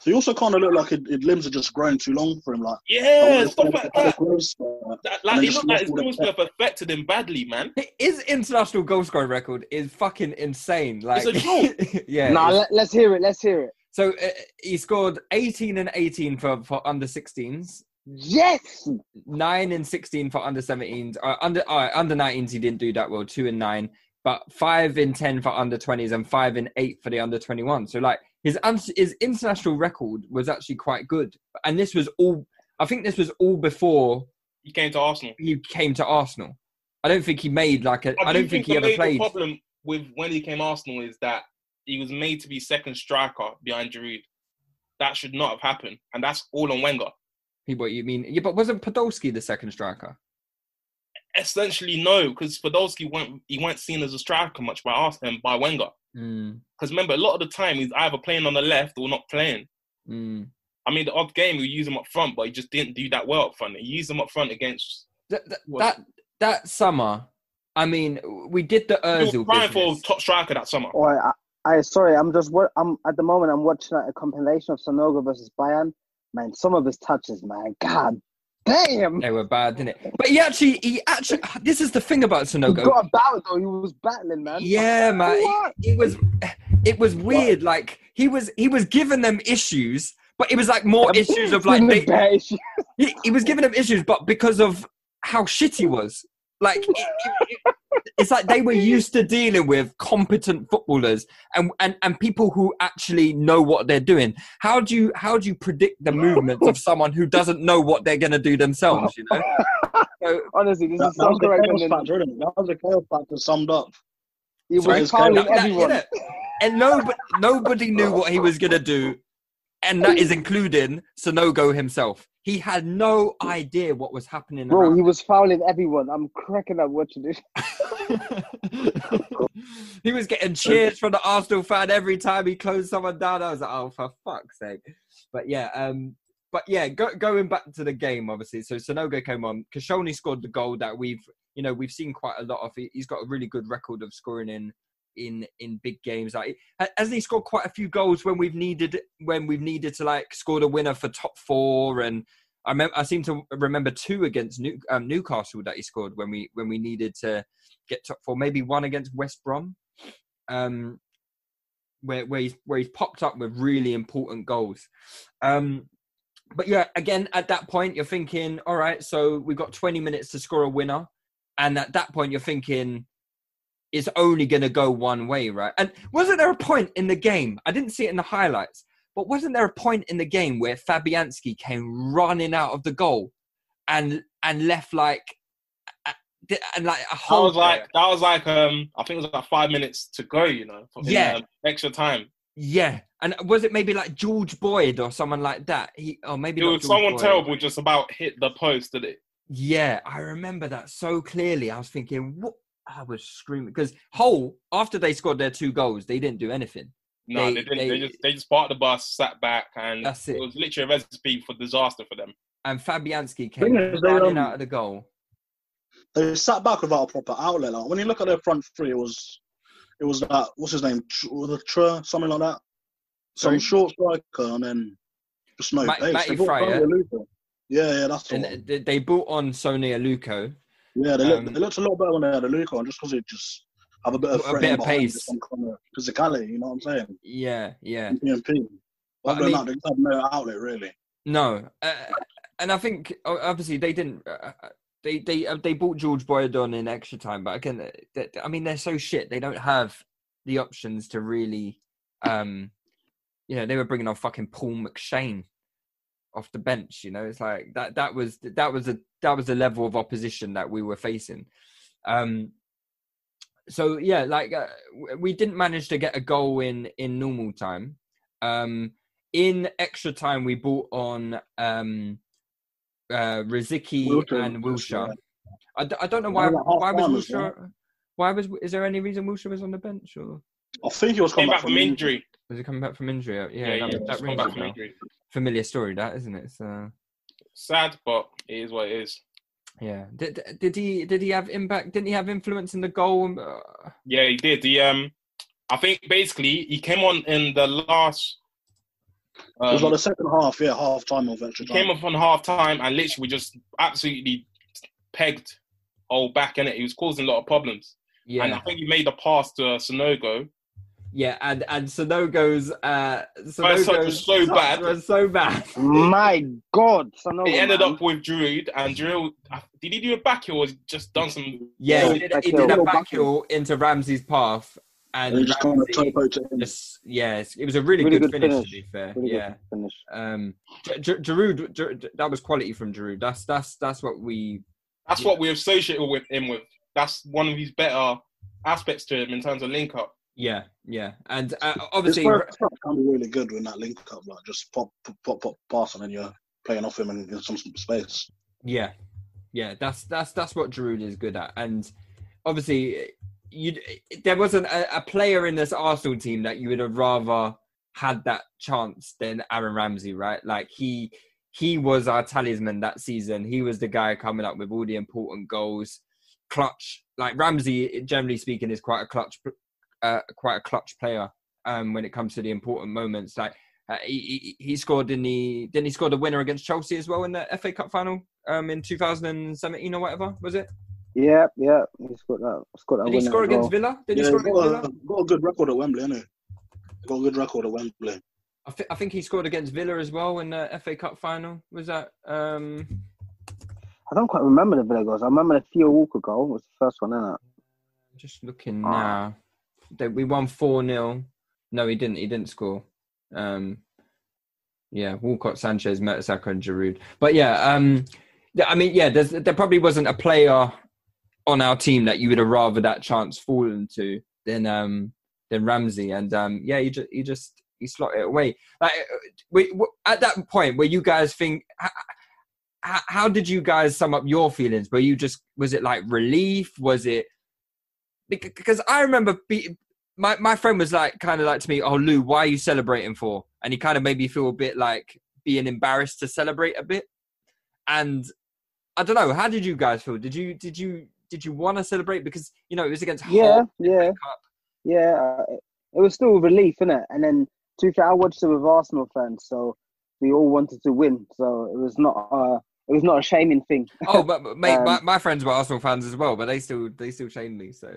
So he also kind of looked like his, his limbs are just growing too long for him. Like Yeah, stuff like that. that. That- like he looked like his lost all have affected him badly, man. His international goal scoring record is fucking insane. Like, It's a joke. yeah. Nah, let, let's hear it. Let's hear it. so uh, he scored 18 and 18 for, for under 16s, Yes. nine and 16 for under 17s. Uh, under uh, under 19s, he didn't do that well. Two and nine, but five in 10 for under 20s and five in eight for the under 21. So like his his international record was actually quite good. And this was all. I think this was all before He came to Arsenal. he came to Arsenal. I don't think he made like a. I, do don't think, he ever played. problem with when he came Arsenal is that he was made to be second striker behind Giroud. That should not have happened, and that's all on Wenger. He, what you mean? Yeah, but wasn't Podolski the second striker? Essentially, no, because Podolski weren't he weren't seen as a striker much by Arsenal by Wenger. Mm, Because remember, a lot of the time he's either playing on the left or not playing. mm. I mean, the odd game we use him up front, but he just didn't do that well up front. He used him up front against. That, that, that that summer, I mean, we did the He was Özil crying for top striker that summer. Oh, I, I sorry. I'm just. wa- I'm at the moment. I'm watching like, a compilation of Sanogo versus Bayern. Man, some of his touches, man. God damn. They were bad, didn't it? But he actually, he actually. This is the thing about Sanogo. He got about though. He was battling, man. Yeah, man. What? It, was, it was weird. Like he was, he was giving them issues, but it was like more issues of like they, issues. he, he was giving them issues, but because of how shit he was. Like it- it- it's like they were used to dealing with competent footballers and, and, and people who actually know what they're doing. How do you how do you predict the movements of someone who doesn't know what they're gonna do themselves? You know. So, Honestly, this That, is that so was the correct. chaos factor. That was the chaos factor summed up. he was it's kind fouling that- everyone. and nobody nobody knew what he was gonna do, and that is including Sanogo himself. He had no idea what was happening. Bro, he was fouling everyone. I'm cracking up watching this. he was getting cheers from the Arsenal fan every time he closed someone down. I was like, oh, for fuck's sake. But yeah, um, but yeah, go, going back to the game, obviously. So Sanogo came on. Koscielny scored the goal that we've, you know, we've seen quite a lot of. He's got a really good record of scoring in in in big games. Like, hasn't he scored quite a few goals when we've needed when we've needed to like score the winner for top four? And I remember, I seem to remember two against New, um, Newcastle that he scored when we when we needed to get top four. Maybe one against West Brom. Um, where where he's where he's popped up with really important goals. Um, but yeah, again, at that point, you're thinking, all right, so we've got 20 minutes to score a winner, and at that point, you're thinking it's only going to go one way, right? And wasn't there a point in the game? I didn't see it in the highlights, but wasn't there a point in the game where Fabianski came running out of the goal and and left like and like a That was like that was like um I think it was like five minutes to go. You know, Yeah. um, extra time. Yeah, and was it maybe like George Boyd or someone like that? He, or maybe It was someone Boyd. terrible just about hit the post, did it? Yeah, I remember that so clearly. I was thinking, what? I was screaming because Hull, after they scored their two goals, they didn't do anything. No, they, didn't. They, just they just parked the bus, sat back, and That's it. It was literally a recipe for disaster for them. and Fabianski came is, running um, out of the goal. They sat back without a proper outlet. Like, when you look at their front three, it was it was that what's his name, Tr- was something like that. Some Sorry? short striker and then just no Ma- pace. Matty They Fryatt. Yeah, yeah, that's the one. They, they brought on Sone Aluko. Yeah, they looked, um, they looked a lot better when they had a Aluko, and just because it just have a bit of A bit of pace. just kind of physicality. You know what I'm saying? Yeah, yeah. PMP. Other than that, they had no outlet really. No, uh, and I think obviously they didn't. Uh, they they uh, they bought George Boyd on in extra time, but again, uh, they, I mean they're so shit. They don't have the options to really. um You know, they were bringing on fucking Paul McShane off the bench. You know, it's like that. That was that was a that was the level of opposition that we were facing. Um So yeah, like uh, we didn't manage to get a goal in in normal time. Um in extra time, we brought on um, uh, Rosicky Wilshere, and Wilshere. yeah. I, d- I don't know why. Why was time. Wilshere? Why was? Is there any reason Wilshere was on the bench, or I think he was coming back from injury. was he coming back from injury? Yeah, Yeah, that, yeah, that just rings back a from bell. injury. Familiar story, that isn't it? It's, uh, Sad, but it is what it is. yeah. Did did he did he have impact? Didn't he have influence in the goal? Uh, Yeah, he did. He um, I think basically he came on in the last. It was Um, like the second half, yeah, half time of extra time. came off on half time and literally we just absolutely pegged all back in it. He was causing a lot of problems. yeah. And I think he made a pass to Sanogo. Yeah, and and Sanogo's uh First Sanogo's was so bad. was so bad. My God, Sanogo, It ended man. up with Giroud, and Giroud did he do a back heel or just done some? Yeah, Yeah, he did, he did a Back back heel into Ramsey's path, and And he just kind of Ramsey toe poked it in. just yes, it was a really, Really good, good finish, finish. To be fair, Really good yeah. finish. Um, Gi- Gi- Giroud, that was quality from Giroud. That's that's that's what we. That's Yeah. what we associate with him with. That's one of his better aspects to him in terms of link up. Yeah, yeah, and uh, obviously, touch can be really good when that link up, like just pop, pop, pop, pop pass, and then you're playing off him in, in some space. Yeah, yeah, that's that's that's what Giroud is good at, and obviously, you there wasn't a, a player in this Arsenal team that you would have rather had that chance than Aaron Ramsey, right? Like he he was our talisman that season. He was the guy coming up with all the important goals, clutch. Like Ramsey, generally speaking, is quite a clutch, uh, quite a clutch player um, when it comes to the important moments. Like uh, he, he he scored in the didn't he score the winner against Chelsea as well in the FA Cup final um, in 2017 or whatever was it? Yeah, yeah, he scored that. He's that. Did he score against well. Villa? Did yeah, he score against got Villa? a, got a good record at Wembley, hasn't he? Got a good record at Wembley. I, thi- I think he scored against Villa as well in the FA Cup final. Was that? Um, I don't quite remember the Villa goals. I remember the Theo Walcott goal was the first one, isn't it? just looking Ah. now. We won four 0 No, he didn't. He didn't score. Um, yeah, Walcott, Sanchez, Mertesacker, and Giroud. But yeah, um, I mean, yeah, there probably wasn't a player on our team that you would have rather that chance fallen to than um than Ramsey. And um, yeah, he just he just he slotted it away. Like, uh, at that point where you guys think. h- h- How did you guys sum up your feelings? Were you just was it like relief? Was it because I remember be, my my friend was like kind of like to me, "Oh Lou, why are you celebrating for?" And he kind of made me feel a bit like being embarrassed to celebrate a bit. And I don't know. How did you guys feel? Did you did you did you want to celebrate because you know it was against Yeah, Hull, yeah, yeah. uh, It was still relief, innit? And then, to I watched it with Arsenal fans, so we all wanted to win. So it was not uh, it was not a shaming thing. Oh, but but mate, Um, my, my friends were Arsenal fans as well, but they still they still chained me. So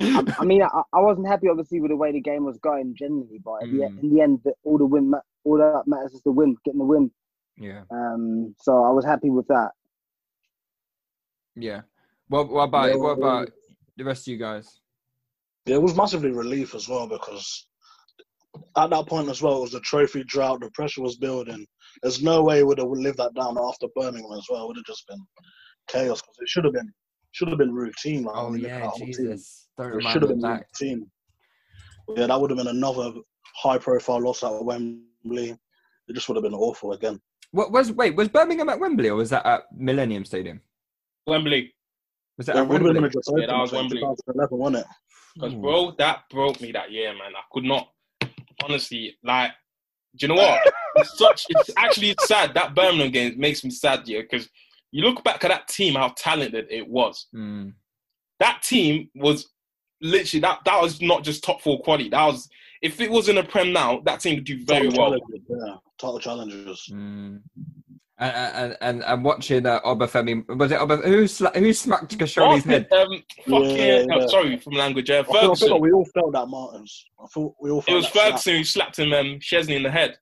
I, I mean, I, I wasn't happy, obviously, with the way the game was going generally, but in, the, Mm. in the end, the, all the win, all that matters is the win, getting the win. yeah, Um, so I was happy with that. yeah. What what about Yeah, what well, about the rest of you guys? Yeah, it was massively relief as well because at that point as well, it was the trophy drought. The pressure was building. There's no way we would have lived that down after Birmingham as well. It would have just been chaos because it should have been should have been routine. Like, Oh when you look at yeah, our whole team. Jesus! Don't It should have been that. routine. Yeah, that would have been another high profile loss at Wembley. It just would have been awful again. What was wait was Birmingham at Wembley or was that at Millennium Stadium? Wembley. Was that Yeah, at would have been Wembley? it just Yeah, opened. that was Wembley. 2011, wasn't it? Because hmm. bro, that broke me that year, man. I could not honestly like. Do you know what? it's such. It's actually sad that Birmingham game makes me sad, yeah. Because you look back at that team, how talented it was. Mm. That team was literally that. That was not just top four quality. That was. If it was in a prem now, that team would do very Title well. Yeah, title challengers. Mm. And, and and and watching uh, Obafemi was it Oba, who sla- who smacked Koscielny's head? Um, fucking, Yeah, I'm yeah. sorry from language. Uh, I feel, I feel Ferguson. like we all felt that, Martins. I thought we all It was that slap. Ferguson who slapped him, um, Szczesny in the head.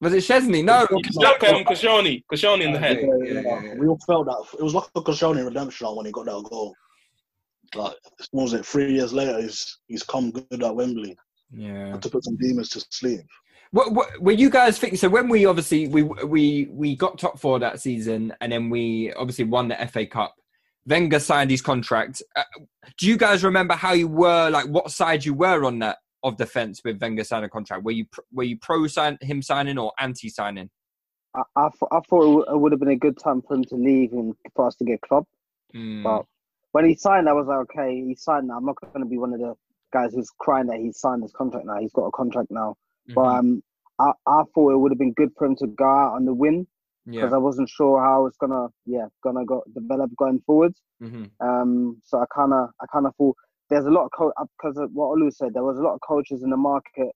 Was it Szczesny? No. He slapped um, Koscielny, Koscielny in the head. Yeah, yeah, We all felt that. It was like a Koscielny redemption when he got that goal. Like, what was it? Three years later, he's he's come good at Wembley Yeah. to put some demons to sleep. What, what were you guys thinking? So when we obviously we we we got top four that season, and then we obviously won the FA Cup. Wenger signed his contract. Uh, do you guys remember how you were like? What side you were on that of defence with Wenger signing a contract? Were you were you pro sign him signing or anti signing? I, I, thought, I thought it, w- it would have been a good time for him to leave and for us to get club. Mm. But when he signed, I was like, okay, he signed now. I'm not going to be one of the guys who's crying that he's signed his contract now. He's got a contract now. But Mhm. um, I, I thought it would have been good for him to go out on the win because yeah. I wasn't sure how it's gonna, yeah, gonna go develop going forwards. hmm Um, so I kind of, I kind of thought there's a lot of co because of what Olu said. There was a lot of coaches in the market.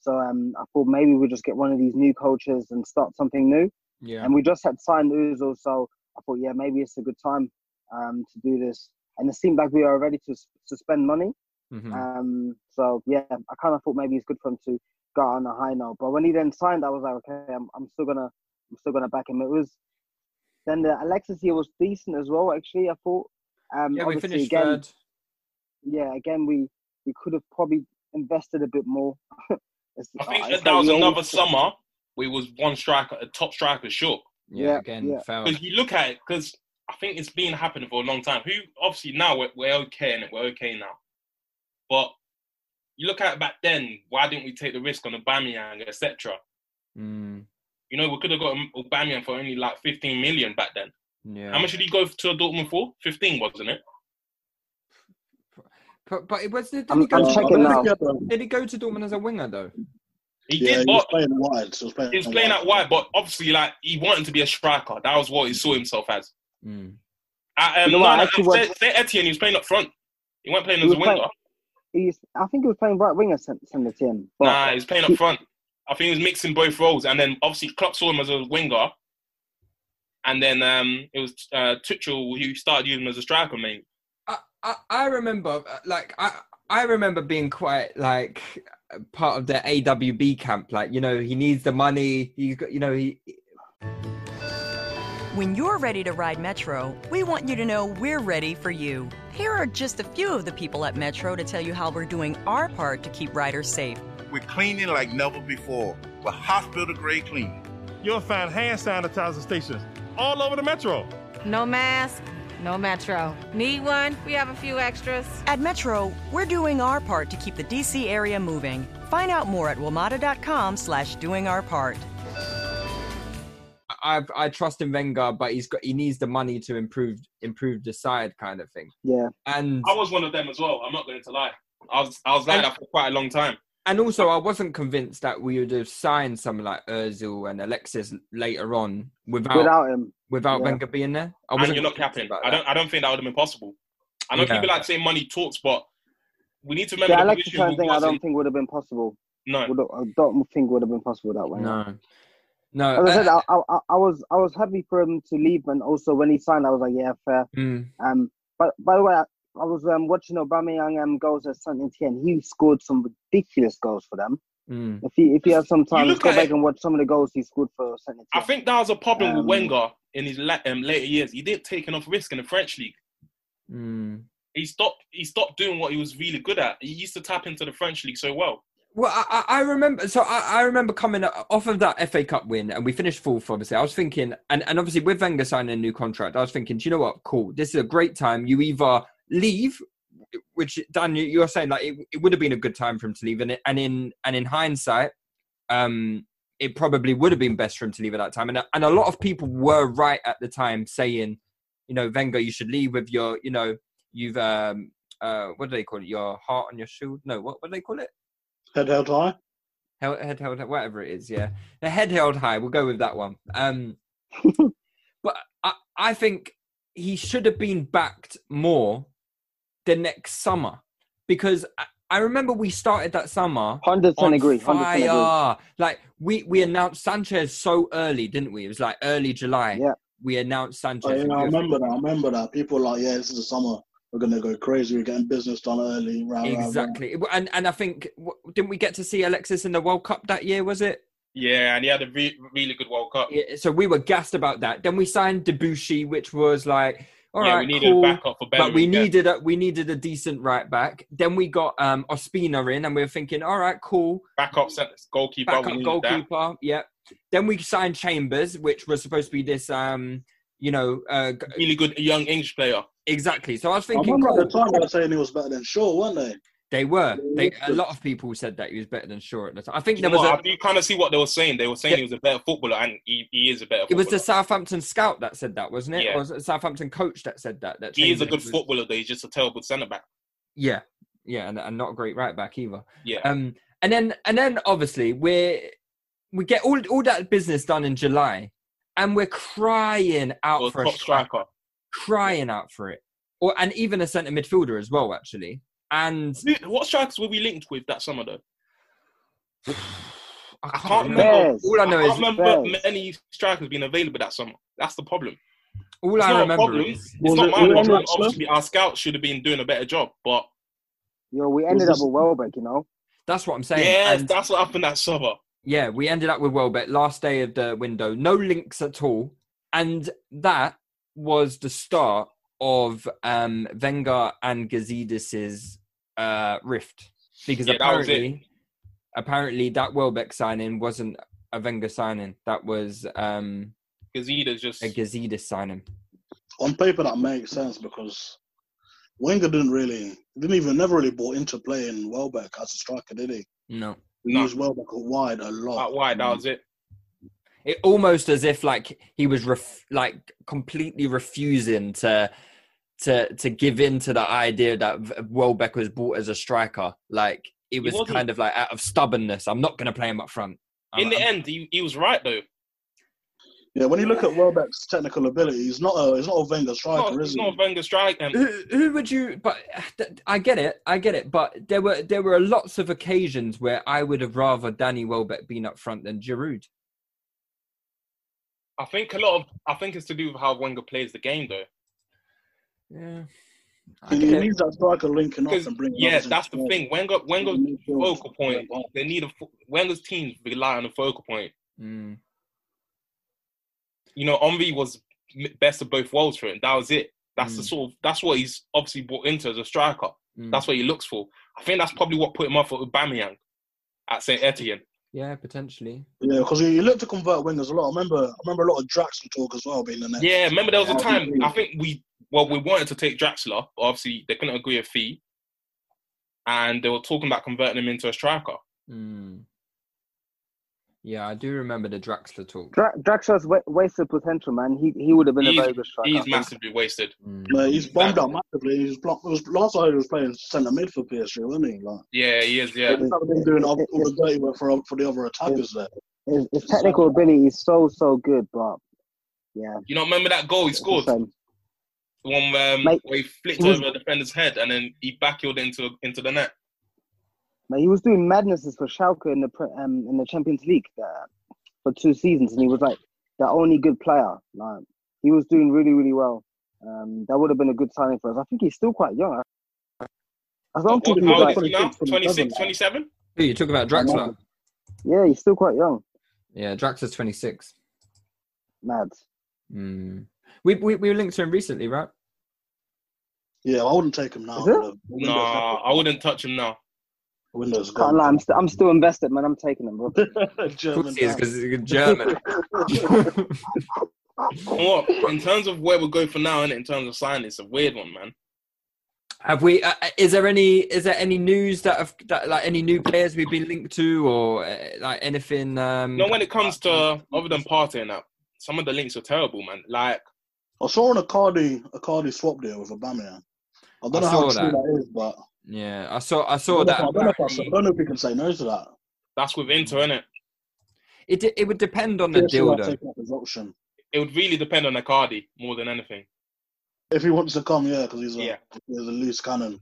So um, I thought maybe we just get one of these new coaches and start something new. Yeah. And we just had signed Özil, so I thought, yeah, maybe it's a good time um, to do this. And it seemed like we were ready to, to spend money. Mhm. Um, so yeah, I kind of thought maybe it's good for him to go on a high note. But when he then signed, I was like, okay, I'm, I'm still gonna, I'm still gonna back him. It was then the Alexis here was decent as well. Actually, I thought. Um, yeah, we finished again, third. Yeah, again, we we could have probably invested a bit more. I think uh, that, that was another always- summer. We was one striker, a top striker short. Yeah, Yeah, again yeah. Because you look at it, because I think it's been happening for a long time. Who obviously now we're, we're okay and we're okay now, but you look at it back then. Why didn't we take the risk on Aubameyang, etc. Mm, You know, we could have got Aubameyang for only like 15 million back then. yeah. How much did he go to Dortmund for? 15, wasn't it? But, but it was did I'm- he go I'm to checking now. Dortmund- Did he go to Dortmund as a winger though? He Yeah, did, he was but playing wide. So he was playing, he was playing out wide. But obviously, like he wanted to be a striker. That was what he saw himself as. Mm. At, um, You know no, what, no, actually at what- Saint- Saint Etienne, he was playing up front. He wasn't playing He as a was winger. playing- He's, I think he was playing right winger, sent, sent it to. But Nah, he was playing he- up front. I think he was mixing both roles, and then obviously Klopp saw him as a winger, and then um, it was uh, Tuchel who started using him as a striker, mate. I, I, I remember uh, like I I remember being quite like part of the AWB camp. Like you know he needs the money. He's got you know he. When you're ready to ride Metro, we want you to know we're ready for you. Here are just a few of the people at Metro to tell you how we're doing our part to keep riders safe. We're cleaning like never before with hospital grade cleaning. You'll find hand sanitizer stations all over the metro. No mask, no Metro. Need one? We have a few extras. At Metro, we're doing our part to keep the DC area moving. Find out more at WMATA.com slash doing our part. I I trust in Wenger, but he's got he needs the money to improve improve the side kind of thing. yeah, And I was one of them as well. I'm not going to lie. I was I was like that for quite a long time. And also, I wasn't convinced that we would have signed someone like Özil and Alexis later on without Without him, without yeah. Wenger being there. I and wasn't you're not convinced capping. I that. don't. I don't think that would have been possible. I know Yeah. people like saying money talks, but we need to remember The the Alexis position Sanchez we thing, I don't think would have been possible. No. Would I don't think would have been possible that way. No, no. As I said, uh, I, I, I was I was happy for him to leave, and also when he signed, I was like, yeah, fair. mm, Um, but by the way, I, I was um, watching Aubameyang um, goals at Saint Etienne. He scored some ridiculous goals for them. mm. If he if he has some time, go back it- and watch some of the goals he scored for Saint Etienne. I think that was a problem Um, with Wenger in his la- um, later years. He didn't take enough risk in the French league. Mm. He stopped. He stopped doing what he was really good at. He used to tap into the French league so well. Well, I, I I remember. So I, I remember coming off of that FA Cup win, and we finished fourth. Obviously, I was thinking, and, and obviously with Wenger signing a new contract, I was thinking, do you know what? Cool. This is a great time. You either leave, which Dan, you- you're saying like it, it would have been a good time for him to leave, and and in and in hindsight, um, it probably would have been best for him to leave at that time. And and a lot of people were right at the time saying, you know, Wenger, you should leave with your, you know, you've um uh what do they call it? Your heart on your shield? No, what what do they call it? Head held high. Held, head held, high. whatever it is, yeah. The head held high. We'll go with that one. Um, but I, I think he should have been backed more the next summer because I, I remember we started that summer. Hundred percent agree. Hundred percent agree. fire. Like we we announced Sanchez so early, didn't we? It was like early July. Yeah. We announced Sanchez. Oh, yeah, and I remember that. I remember that. People were like, yeah, this is the summer. We're gonna go crazy. We're getting business done early. Rah, rah, rah. Exactly, and and I think didn't we get to see Alexis in the World Cup that year? Was it? Yeah, and he had a re- really good World Cup. Yeah, so we were gassed about that. Then we signed Debuchy, which was like, all Yeah, right, we needed a cool, backup for but we yeah. needed a we needed a decent right back. Then we got um Ospina in, and we were thinking, all right, cool, Backup centre, goalkeeper. we backup needed goalkeeper, yeah. Then we signed Chambers, which was supposed to be this um, you know, uh. Really good young English player. exactly. So I was I thinking, remember cool. at the time they were saying he was better than Shaw, weren't they? They were. They a lot of people said that he was better than Shaw at the time. I think You, there was what, a. you kind of see what they were saying. They were saying Yeah. he was a better footballer, and he, he is a better. It Footballer. was the Southampton scout that said that, wasn't it? Yeah. Or was it the Southampton coach that said that? That He is a good was- footballer, though. He's just a terrible centre back. Yeah, yeah, and, and not a great right back either. Yeah. Um, and then and then obviously we we get all all that business done in July, and we're crying out Or for a striker, striker. crying out for it, or and even a centre midfielder as well, actually. And What strikers were we linked with that summer, though? I I can't, can't remember. remember. Bears. All I know I is can't remember Bears. many strikers being available that summer. That's the problem. all It's I remember problem. is It's not it- my was problem. Alex Obviously, our scouts should have been doing a better job. But Yo, we ended up with Welbeck, you know. that's what I'm saying. yeah, And- that's what happened that summer. Yeah, we ended up with Welbeck last day of the window. No links at all. And that was the start of um, Wenger and Gazidis's uh, rift. Because Yeah, that was apparently, apparently that Welbeck signing wasn't a Wenger signing. That was um, Gazidis just a Gazidis signing. On paper, that makes sense because Wenger didn't really, didn't even, never really bought into playing Welbeck as a striker, did he? No. He No. used Welbeck wide a lot. out wide. That was it. It almost as if like he was ref- like completely refusing to to to give in to the idea that V- Welbeck was bought as a striker. Like it was kind of like out of stubbornness. I'm not going to play him up front. In I'm- the I'm- end, he, he was right though. Yeah, when you look at Welbeck's technical ability, he's not a, he's not a Wenger striker, not, is it's he? not a Wenger striker. Who, who would you? But I get it, I get it. But there were there were lots of occasions where I would have rather Danny Welbeck been up front than Giroud. I think a lot of I think it's to do with how Wenger plays the game though. Yeah, He get it. needs that striker linking up Because and bringing yeah, others that's the play. thing. Wenger Wenger's Midfield. focal point. They need a fo- Wenger's teams rely on a focal point. Mm. You know, Henry was best of both worlds for him. That was it. That's the Mm. sort of that's what he's obviously brought into as a striker. Mm. That's what he looks for. I think that's probably what put him off at Aubameyang at Saint Etienne. yeah, potentially. Yeah, because he, he looked to convert wingers a lot. I remember, I remember a lot of Draxler talk as well being the next. Yeah, remember there was a time. I think we well we wanted to take Draxler, but obviously they couldn't agree a fee, and they were talking about converting him into a striker. Mm. Yeah, I do remember the Draxler talk. Dra- Draxler's wa- wasted potential, man. He he would have been He's, a very good striker. He's massively wasted. No, he's bombed out massively. He's blocked. Was last time he was playing centre mid for PSG, wasn't he? Like, Yeah, he is. Yeah, he's been doing all, all the dirty work for for the other attackers there. His, his technical ability is so so good, but yeah, you don't remember that goal he scored? Same. The one um, Mate, where he flicked he was- over a defender's head and then he backheeled into into the net. But he was doing madnesses for Schalke in the um, in the Champions League there for two seasons, and he was like the only good player. Like he was doing really really well. Um, that would have been a good signing for us. I think he's still quite young. I, I don't think he's like old is he now? 26, 27? Who you talk about Draxler? Yeah, he's still quite young. Yeah, Draxler's twenty six. Mad. Mm. We, we we were linked to him recently, right? Yeah, I wouldn't take him now. Is Windows, Nah, I wouldn't touch him now. Windows Can't gone. lie, I'm, st- I'm still invested, man. I'm taking him, bro. German. because he's German. What in terms of where we go for now, and in terms of signing, it's a weird one, man. Have we? Uh, is there any? Is there any news that have that, like any new players we've been linked to, or uh, like anything? Um, You know, when it comes to other than partying up, some of the links are terrible, man. Like I saw an Icardi Icardi swap deal with Aubameyang. I don't I know how true that. that is, but yeah, I saw. I I saw don't, that. if- I don't, know if I, apparently- I don't know if we can say no to that. that's with Inter, innit? It de- it would depend on the deal, though. take up his option. It would really depend on Icardi more than anything. If he wants to come, yeah, because he's a Yeah. he's a loose cannon.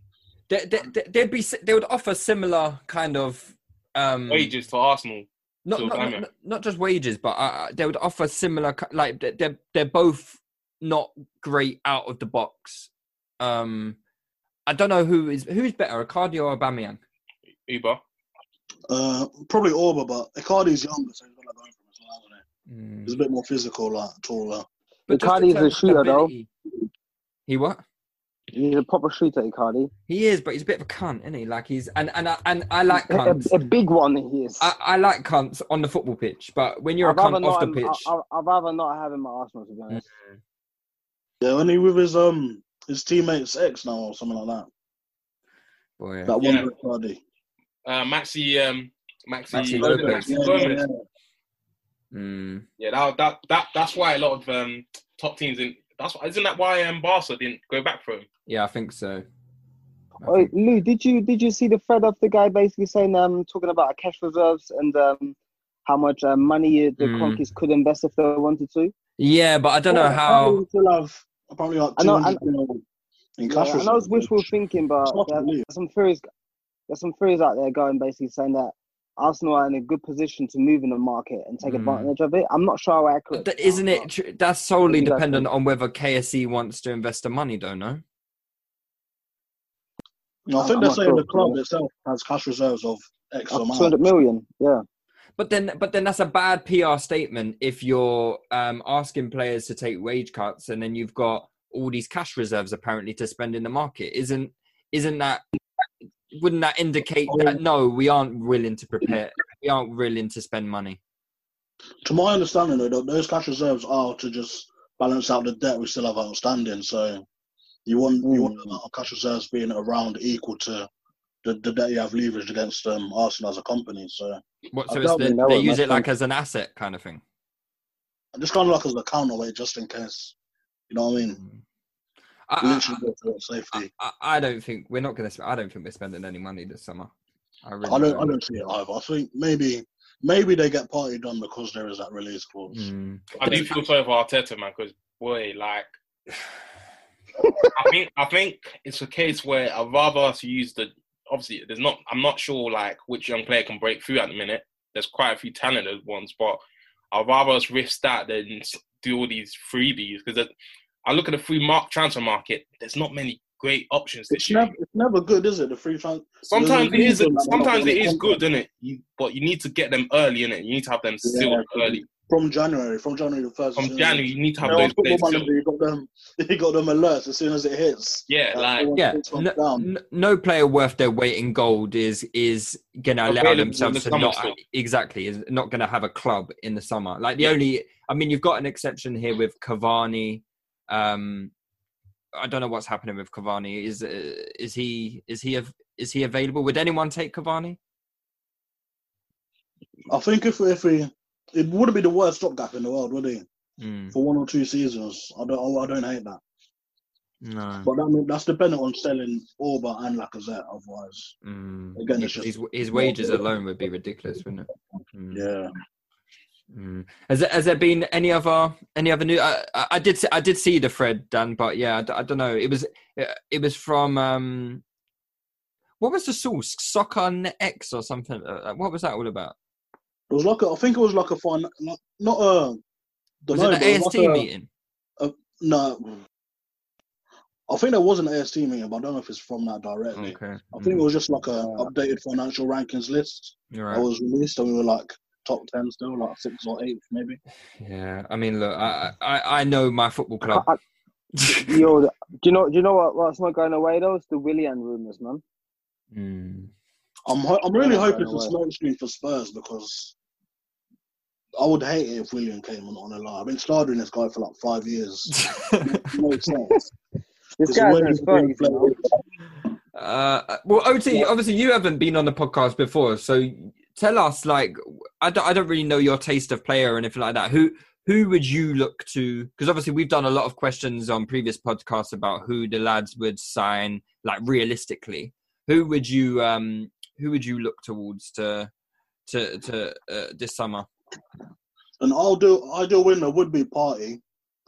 They, they, they- they'd be. They would offer similar kind of um Wages to Arsenal. not to not, not, not just wages, but uh, they would offer similar. Like they're they're both not great out of the box. Um, I don't know who is who's better, Icardi or Aubameyang. Uber. Uh, probably Auba, but Icardi's younger, so he's gonna go for him as well, isn't Mm. He's a bit more physical, like taller. But just in Icardi's a terms of shooter, though. He what? He's a proper shooter, Icardi. He is, but he's a bit of a cunt, isn't he? Like he's and and I, and I like A, cunts. a, a big one he is. I, I like cunts on the football pitch, but when you're I'd a cunt off not the him- pitch, I, I, I'd rather not have him at Arsenal, to be honest. Yeah, when he with his um his teammates ex now or something like that. boy, That Yeah. one Icardi. Uh, Maxi, um, Maxi, Maxi Lopez. Maxi Yeah, yeah, Mm. Yeah, that, that that that's why a lot of um, top teams in that's why isn't that why um, Barca didn't go back for him? yeah, I think so. I Oh, Lou, did you did you see the thread of the guy basically saying um talking about cash reserves and um how much uh, money the Mm. Kroenkes could invest if they wanted to? Yeah, but I don't know Yeah, how. Apparently we still have apparently like I know- I- 200 mil in Yeah, cash I know it's wishful thinking, but It's hard to there's some theories. There's some theories out there going basically saying that Arsenal are in a good position to move in the market and take Mm. advantage of it. I'm not sure how accurate. Isn't it? tr- That's solely you dependent on whether KSE wants to invest the money, don't know. No, I think I'm they're saying sure, the club yeah. itself has cash reserves of X Up amount. 200 million, yeah. But then, but then that's a bad PR statement if you're um, asking players to take wage cuts and then you've got all these cash reserves apparently to spend in the market. Isn't isn't that? Wouldn't that indicate that no, we aren't willing to prepare, we aren't willing to spend money? To my understanding, though, those cash reserves are to just balance out the debt we still have outstanding. So you want you want the amount of cash reserves being around equal to the, the debt you have leveraged against um, Arsenal as a company. So What? So it's the, think they use it like as an asset kind of thing. just kind of like as a counterweight, just in case. You know what I mean? I, I, Literally go for safety. I, I don't think we're not going to. I don't think we're spending any money this summer. I really I don't. I don't see it either. I think maybe maybe they get Partey done because there is that release clause. Mm. I do feel sorry for Arteta, man, because boy, like, I think I think it's a case where I'd rather us use the. Obviously, there's not. I'm not sure like which young player can break through at the minute. There's quite a few talented ones, but I'd rather us risk that than do all these freebies because I look at the free mark transfer market. There's not many great options this It's year. never, it's never good, is it? The free transfer. Sometimes it is. reason that they're not Sometimes it is good, isn't it? You, but you need to get them early, innit? You need to have them sealed Yeah. early. From January, from January the first. From January, you need to have You know, those on players Football sealed. You got them. You got them alerts as soon as it hits. Yeah, like everyone Yeah, no, down. no player worth their weight in gold is is gonna allow Available themselves the to not still. exactly is not gonna have a club in the summer. Like the Yeah. only, I mean, you've got an exception here with Cavani. Um, I don't know what's happening with Cavani. Is uh, is he is he av- is he available? Would anyone take Cavani? I think if if we, it wouldn't be the worst stopgap in the world, would it? Mm. For one or two seasons, I don't, I don't hate that. No. But that, that's dependent on selling Auba and Lacazette. Otherwise, Mm. again, it's just his, his wages alone would be ridiculous, wouldn't it? Mm. yeah. Mm. Has there, has there been any other any other new? I, I I did see, I did see the thread Dan, but yeah, I don't know. It was it was from um, what was the source? Soccer X or something? Uh, What was that all about? It was like a, I think it was like a fun, not, not a. don't Was know, it an was AST like a- meeting? a- no, I think there was an AST meeting, but I don't know if it's from that directly. Okay. I think it was just like a updated financial rankings list You're right. that was released, and we were like top ten still, like six or eight maybe. Yeah, I mean, look, I I, I know my football club. Yo, do you know? Do you know what? What's not going away though? It's the Willian rumors, man. Mm. I'm ho- I'm really hoping by for the smoke screen for Spurs because I would hate it if Willian came on on a lie. I've been studying this guy for like five years. no sense. This It's guy's way in his to be thirties, you know. Uh, well, OT, obviously you haven't been on the podcast before, so tell us, like, I don't, I don't really know your taste of player or anything like that. Who who would you look to? Because obviously we've done a lot of questions on previous podcasts about who the lads would sign, like realistically. Who would you um who would you look towards to to to uh, this summer? And I'll do ideal window would be Partey.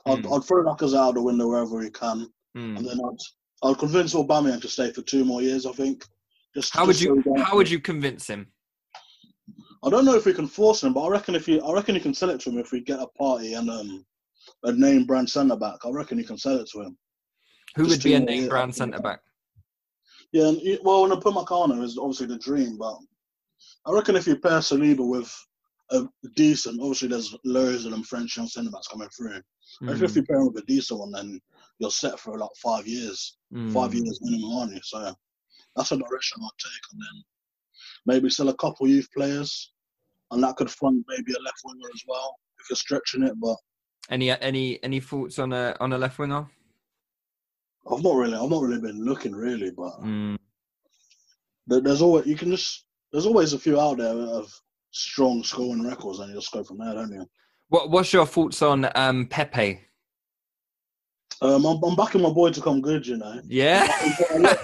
I'd, Hmm. I'd throw Lacazette out the window wherever he can, Mm. and then I'd I'd convince Aubameyang to stay for two more years. I think. Just How would just so you how would you convince him? I don't know if we can force him, but I reckon if you I reckon you can sell it to him if we get a Partey and um a name brand centre back. I reckon you can sell it to him. Who Just would be a name brand centre back? Yeah, and well, when I put is obviously the dream, but I reckon if you pair Saliba with a decent, obviously there's loads of them French young centre backs coming through. I reckon if Mm. you pair him with a decent one, then you're set for like five years, five Mm. years minimum, aren't you? So that's a direction I'd take, and then maybe sell a couple youth players, and that could fund maybe a left winger as well if you're stretching it. But Any any any thoughts on a on a left winger? I've not really, I've not really been looking really, but Mm. there's always you can just there's always a few out there of strong scoring records, and you just go from there, don't you? What what's your thoughts on um Pepe? Um, I'm, I'm backing my boy to come good, you know. Yeah. Got a lot,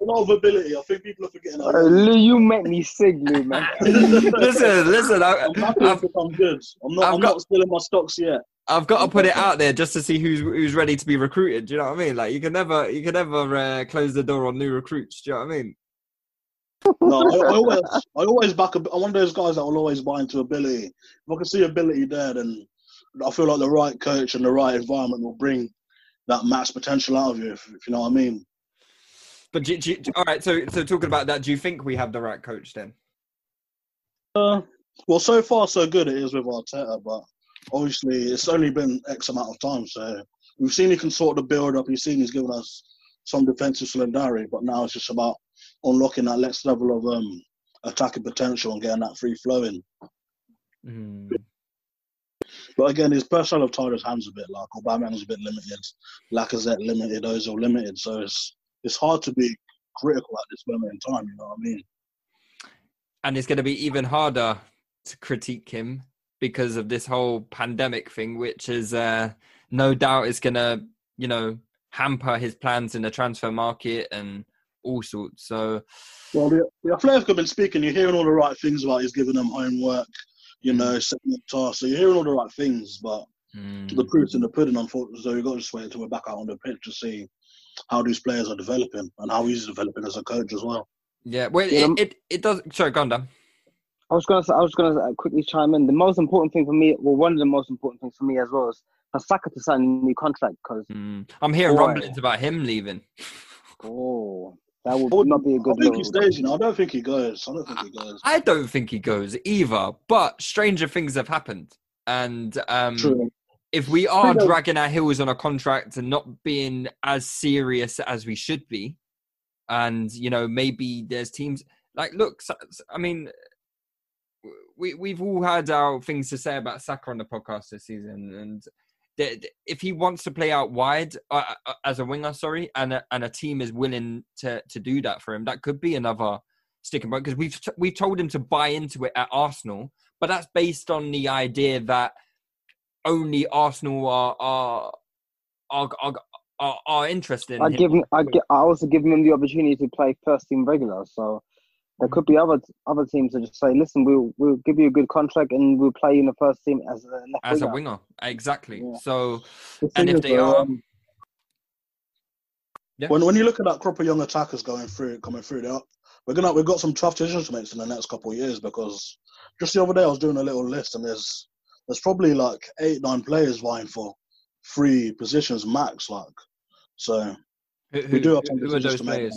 a lot of ability. I think people are forgetting. Uh, Lou, you make me sick, Lou, man. listen, listen. I, I'm backing him I've, to come good. I'm not. I've I'm got- not selling my stocks yet. I've got to put it out there just to see who's who's ready to be recruited. Do you know what I mean? Like you can never you can never uh, close the door on new recruits. Do you know what I mean? No, I, I always, I always back. A, I'm one of those guys that will always buy into ability. If I can see ability there, then I feel like the right coach and the right environment will bring that max potential out of you. If, if you know what I mean. But do, do, all right. So so talking about that, do you think we have the right coach then? Uh, well, so far so good it is with Arteta, but obviously it's only been X amount of time. So we've seen he can sort the build up. We've seen he's given us some defensive solidarity, but now it's just about unlocking that next level of um, attacking potential and getting that free flowing. Mm. But again, his personnel have tied his hands a bit. Like Aubameyang's a bit limited, Lacazette limited, Ozil limited. So it's it's hard to be critical at this moment in time. You know what I mean? And it's going to be even harder to critique him because of this whole pandemic thing, which is uh, no doubt is going to you know hamper his plans in the transfer market and all sorts. So Well, the, the Athletic have been speaking. You're hearing all the right things about he's giving them homework, you know, setting up tasks. So you're hearing all the right things, but mm, the proof's in the pudding, unfortunately. So you've got to just wait until we're back out on the pitch to see how these players are developing and how he's developing as a coach as well. yeah, well, Yeah, it, um, it it does. Sorry, go on, Dan. I was gonna, I was gonna uh, quickly chime in. The most important thing for me, well, one of the most important things for me as well, is for Saka to sign a new contract because Mm. I'm hearing Boy. rumblings about him leaving. oh, that would not be a good. I think he stays, you know. I don't think he goes. I don't think he goes. I don't think he goes either, but stranger things have happened. And um, True. if we are True. dragging our heels on a contract and not being as serious as we should be, and you know maybe there's teams like look, I mean, we we've all had our things to say about Saka on the podcast this season, and th- th- if he wants to play out wide uh, uh, as a winger, sorry, and a, and a team is willing to to do that for him, that could be another sticking point because we've we've told him to buy into it at Arsenal, but that's based on the idea that only Arsenal are are are are, are, are interested. In I give him, I, I also give him the opportunity to play first team regular. So there could be other other teams that just say, "Listen, we'll we'll give you a good contract and we'll play you in the first team as a left as a winger." winger, exactly. Yeah. So, The and if they are, um, Yeah. when when you look at that crop of young attackers going through, coming through, they are, we're gonna we've got some tough decisions to make in the next couple of years because just the other day I was doing a little list and there's there's probably like eight nine players vying for three positions max, like so. who, we do have some who are those to make.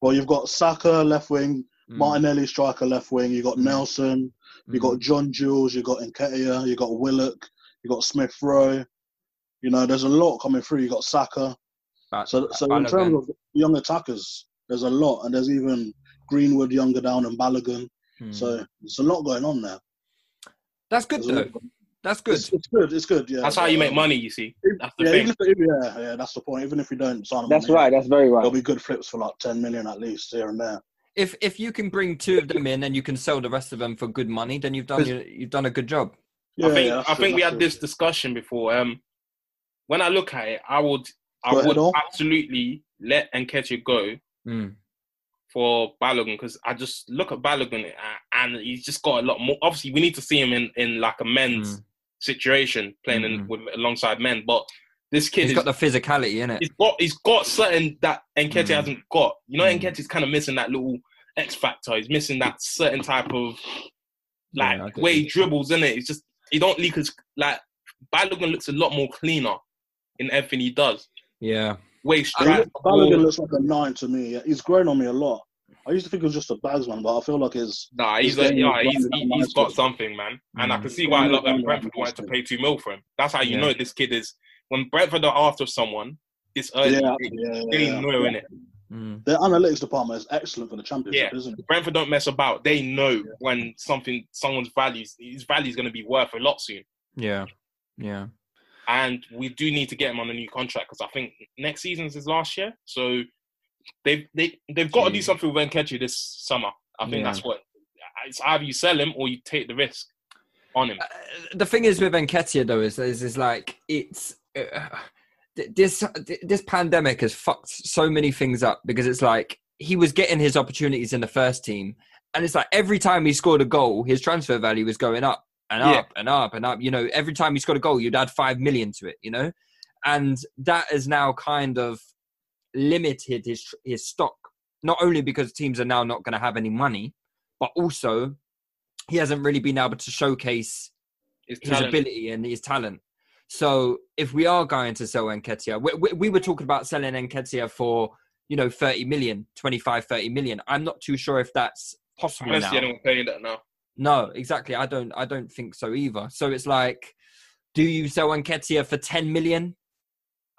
Well, you've got Saka left wing, Mm. Martinelli striker left wing. You have got Mm. Nelson. You got John Jules. You got Nketiah. You got Willock. You got Smith Rowe. You know, there's a lot coming through. You got Saka. So, so in terms of young attackers, there's a lot, and there's even Greenwood younger down and Balogun. Hmm. So there's a lot going on there. That's good There's though. Lot- That's good. It's, it's good. It's good. Yeah. That's how you make money. You see, that's the Yeah, thing. if, yeah, yeah, that's the point. Even if we don't sign them, That's on, right. That's very right. There'll be good flips for like ten million at least here and there. If if you can bring two of them in and you can sell the rest of them for good money, then you've done your, you've done a good job. Yeah, I think yeah, I think we had true. this discussion before. Um, when I look at it, I would I Go ahead, would Al. absolutely let Nketiah go Mm. for Balogun because I just look at Balogun and he's just got a lot more. Obviously, we need to see him in, in like a men's Mm. Situation playing in, Mhm. with alongside men. But this kid He's is, got the physicality in it. he's got he's got something that Nketiah Mm. hasn't got. You know, Mm. Nketiah's kind of missing that little X factor. He's missing that certain type of like Yeah, way he dribbles in it. It's just he don't leak his like Balogun looks a lot more cleaner in everything he does. Yeah. Way He straight. Balogun looks like a nine to me. He's grown on me a lot. I used to think he was just a bagsman, but I feel like his Nah, he's his a, yeah, he's, running he, has got something, man. And I Mm. can see why a lot of Brentford wanted to pay two mil for him. That's how you Yeah. know this kid is. When Brentford are after someone this early, Yeah, they, yeah, they yeah, know yeah. in it. Mm. Their analytics department is excellent for the championship, Yeah. isn't it? Brentford don't mess about. They know when something, someone's values, his value is going to be worth a lot soon. Yeah. Yeah. And we do need to get him on a new contract because I think next season's his last year. So they've they they've got to do something with Nketiah this summer. I think Yeah. that's what. It's either you sell him or you take the risk on him. Uh, the thing is with Nketiah though is is, is like it's uh, this this pandemic has fucked so many things up because it's like he was getting his opportunities in the first team and it's like every time he scored a goal his transfer value was going up and Yeah. up and up and up you know every time he scored a goal you'd add 5 million to it you know and that is now kind of limited his his stock not only because teams are now not going to have any money but also he hasn't really been able to showcase His his ability and his talent. So if we are going to sell Nketiah, we, we, we were talking about selling Nketiah for, you know, 30 million, 25, 30 million. I'm not too sure if that's possible I don't now. see anyone paying that now. No, exactly. I don't I don't think so either. So it's like, do you sell Nketiah for 10 million?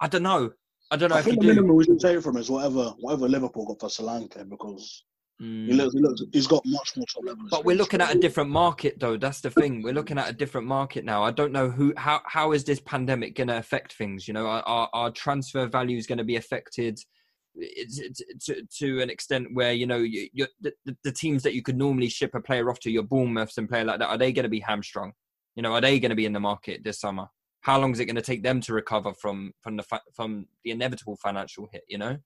I don't know. I don't know I think the do. minimum we should take from him is whatever whatever Liverpool got for Solanke because he Mm. looks, he looks he's got much more top level. But we're looking at a different market, though. That's the thing. We're looking at a different market now. I don't know who, how, how is this pandemic going to affect things? You know, our are, are transfer values going to be affected it's, it's, to to an extent where you know you, the- the teams that you could normally ship a player off to, your Bournemouths and player like that, are they going to be hamstrung? You know, are they going to be in the market this summer? How long is it going to take them to recover from from the fa- from the inevitable financial hit? You know,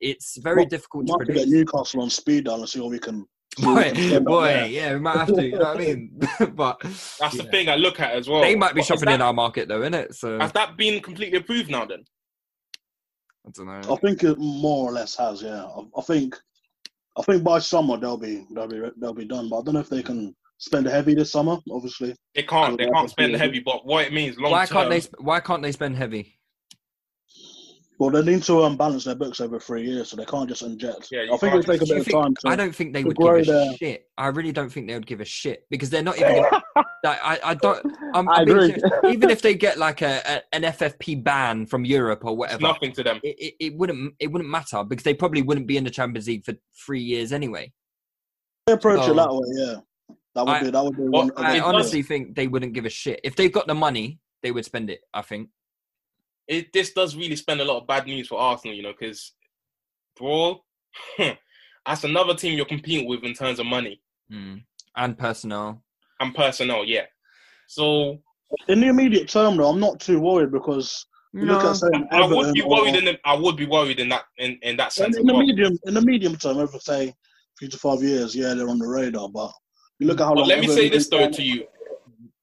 it's very Well, difficult We to might to predict. get Newcastle on speed dial and see what we can. see what we Boy, can get boy, there. yeah, we might have to. You know what I mean? but That's the yeah. thing I look at as well. they might be But has shopping in our market though, isn't it? So I Has that been completely approved now? Then I don't know. I think it more or less has. Yeah, I, I think I think by summer they'll be they'll be they'll be done. But I don't know if they can spend heavy this summer. Obviously, they can't. They can't spend yeah. heavy. But what it means long Why term. can't they? Why can't they spend heavy? well they need to um, balance their books over three years, so they can't just inject. Yeah, you I think can't it'll take a Do you bit of think- time. To, I don't think they would give a their- shit. I really don't think they would give a shit because they're not even. Gonna, like, I, I don't. I'm, I agree. serious. Even if they get like a, a an FFP ban from Europe or It's whatever, nothing to them. it, it, it wouldn't it wouldn't matter because they probably wouldn't be in the Champions League for three years anyway. they approach So- it that way. Yeah, that would I- be that would be Well, one. I It does- honestly think they wouldn't give a shit if they've got the money. They would spend it. I think. It, this does really spend a lot of bad news for Arsenal, you know, because Brawl, that's another team you're competing with in terms of money mm. and personnel and personnel. Yeah. So in the immediate term, though, I'm not too worried because you look at saying I would Everton be or- worried in the, I would be worried in that in, in that sense. in the well. medium in the medium term, over say three to five years, yeah, they're on the radar. But you look at how But long. let me say this been- though to you.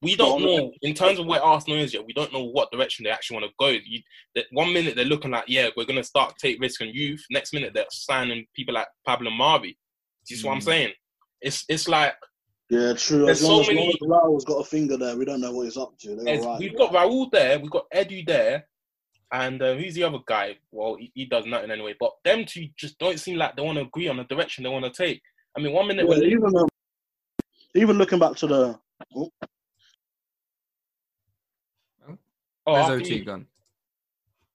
We don't know in terms of where Arsenal is yet. We don't know what direction they actually want to go. You, that one minute they're looking like, yeah, we're going to start take risk on youth. Next minute they're signing people like Pablo Marí. Do you see what I'm Mm. saying? It's it's like Yeah, true. There's As long so as many- Raul's got a finger there, we don't know what he's up to. They're There's- all right. We've got Raul there, we've got Edu there, and uh, who's the other guy? Well, he, he does nothing anyway. But them two just don't seem like they want to agree on the direction they want to take. I mean, one minute Yeah, we're even looking back to the oh, oh, where's after ot you- gone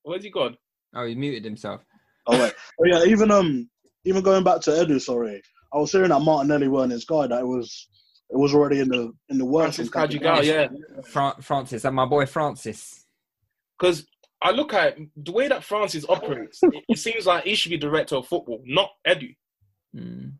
where's he gone? oh he muted himself oh wait, oh yeah, even um even going back to Edu, sorry, I was hearing that Martinelli weren't his guy. That it was it was already in the in the works. Francis from Cagigao, yeah. Fra- francis and my boy francis Because I look at the way that Francis operates, it, it seems like he should be director of football, not Edu. Mm.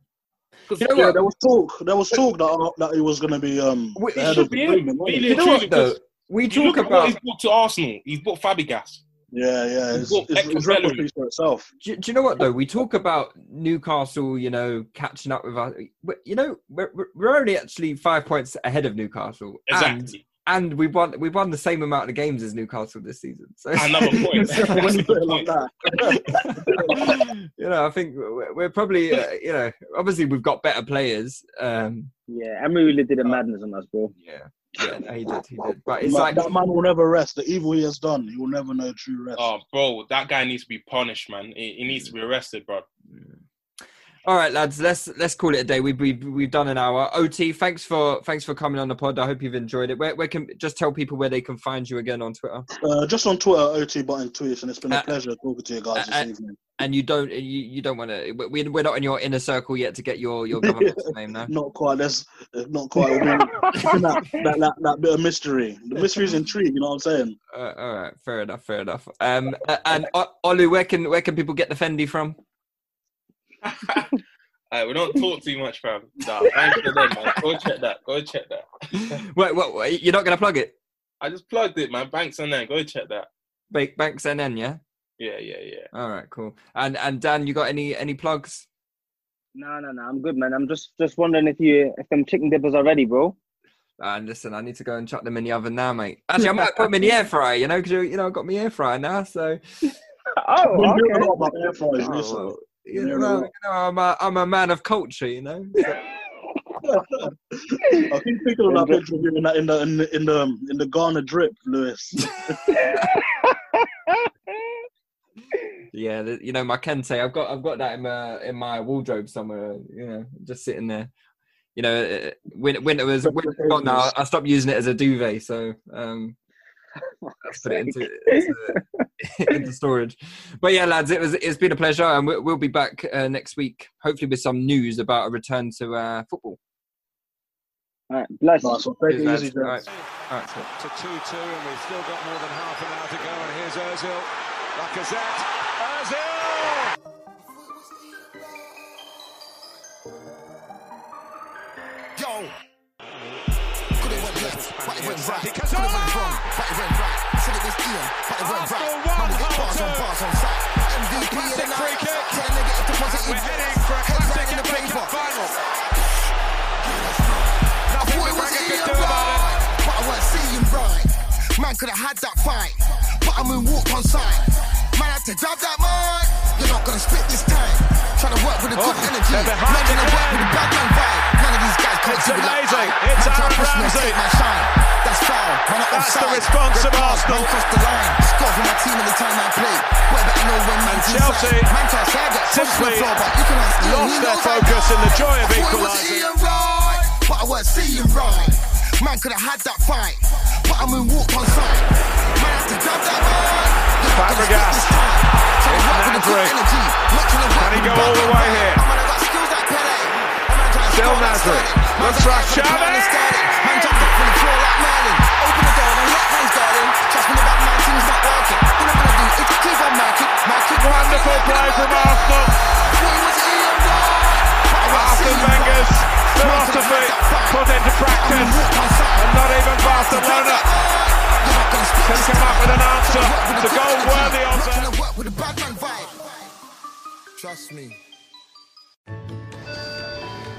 Because yeah, there was talk. There was talk that uh, that he was going to be um. Wait, the he should of the be agreement, in. wasn't Really he? and we you talk look about- what he's brought to Arsenal. He's brought Fabregas. Yeah, yeah, it's, Well, it's, Hector it's Bellerin. for itself. do, do you know what though we talk about newcastle you know catching up with us you know we're, we're- we're only actually five points ahead of newcastle Exactly. And, and we've won we've won the same amount of games as newcastle this season so Another point. when you put it like that. you know i think we're, we're probably uh, you know obviously we've got better players um Yeah, Emery really did a madness on us, bro. yeah yeah no, he did he did but it's Man, like that man will never rest. The evil he has done, he will never know true rest. Oh, bro, that guy needs to be punished, man. He, he needs to be arrested, bro. All right, lads. Let's let's call it a day. We've we've, we've done an hour. Ot, thanks for thanks for coming on the pod. I hope you've enjoyed it. Where, where can just tell people where they can find you again on Twitter. Uh, just on Twitter, OT button tweets, and it's been a Uh, pleasure talking to you guys this uh, evening. And you don't you, you don't want to. We're we're not in your inner circle yet to get your your government's name now. Not quite. That's uh, not quite. That, that, that, that bit of mystery. The mystery is intrigue. You know what I'm saying? Uh, all right, fair enough, fair enough. Um, uh, and uh, Olu, where can where can people get the Fendi from? Alright, we don't talk too much, fam. Nah, thanks for them, man. Go check that. Go check that. Wait, what? what you're not gonna plug it? I just plugged it, man. Banks and then go check that. Bank Banks NN, yeah. Yeah, yeah, yeah. All right, cool. And and Dan, you got any any plugs? No, no, no. I'm good, man. I'm just just wondering if you if them chicken dippers are ready, bro. And listen, I need to go and chuck them in the oven now, mate. Actually, I might put them in the air fryer, you know, because you know I've got my air fryer now. So Oh, We hear a okay. Lot about air fryers recently. well, you know, you know, I'm a I'm a man of culture, you know. I keep thinking of that picture of you in, that, in the in the in the in the Ghana drip, Lewis. yeah, the, you know my kente. I've got I've got that in my in my wardrobe somewhere. You know, just sitting there. You know, uh, when winter was winter's gone now. I stopped using it as a duvet, so um, I put it into, into, into storage. But yeah, lads, it was it's been a pleasure, and we'll, we'll be back uh, next week, hopefully with some news about a return to uh, football. All right, bless. Nice one. Take it easy, All right. All right, so- to 2 2, and we've still got more than half an hour to go. And here's Ozil. Lacazette. Ozil! Yo. Could have went left, but it went right. Could have went wrong, Said it was Ian, but it went right. Man, we get bars on bars on sight. MVP of the night. Turn negative to positive. We're heading for a classic in the Cup final. Nothing Boy, the was Braga Ian could do about it. but I weren't seeing right. Man could have had that fight, but I moonwalked on sight. Man had to grab that mic. You're not gonna spit this time. Trying to work with a good Oh, energy. Man to work with a bad man vibe. None of these guys can't do it like amazing. I. It's Man Aaron push me and Ramsey. take my shine. That's foul. I'm That's the response Red of Arsenal. Man crossed the line. Score for my team anytime I play. Boy, better know when Chelsea. Man can't I get touched on the simply floor, you can ask lost their focus in the joy of was equalising. Right, but I weren't seeing right. Man could have had that fight, but I moonwalked on sight. Man had to grab that mic. You're not gonna Fabregas. spit this time. Trying It's work with a good energy. Not to Can he go all the way here? Put the plan in Xavi. Sterling. Man jumped up from the floor like Merlin. Open the door and let man's garden. Trust me, the back man team's not working. All I'm gonna do is keep on marking, marking. Wonderful play from Arsenal. Boy, was Ian right, Arsene Wenger's philosophy put into practice, and not even Barcelona can come up with an answer to goal worthy of. Trust me.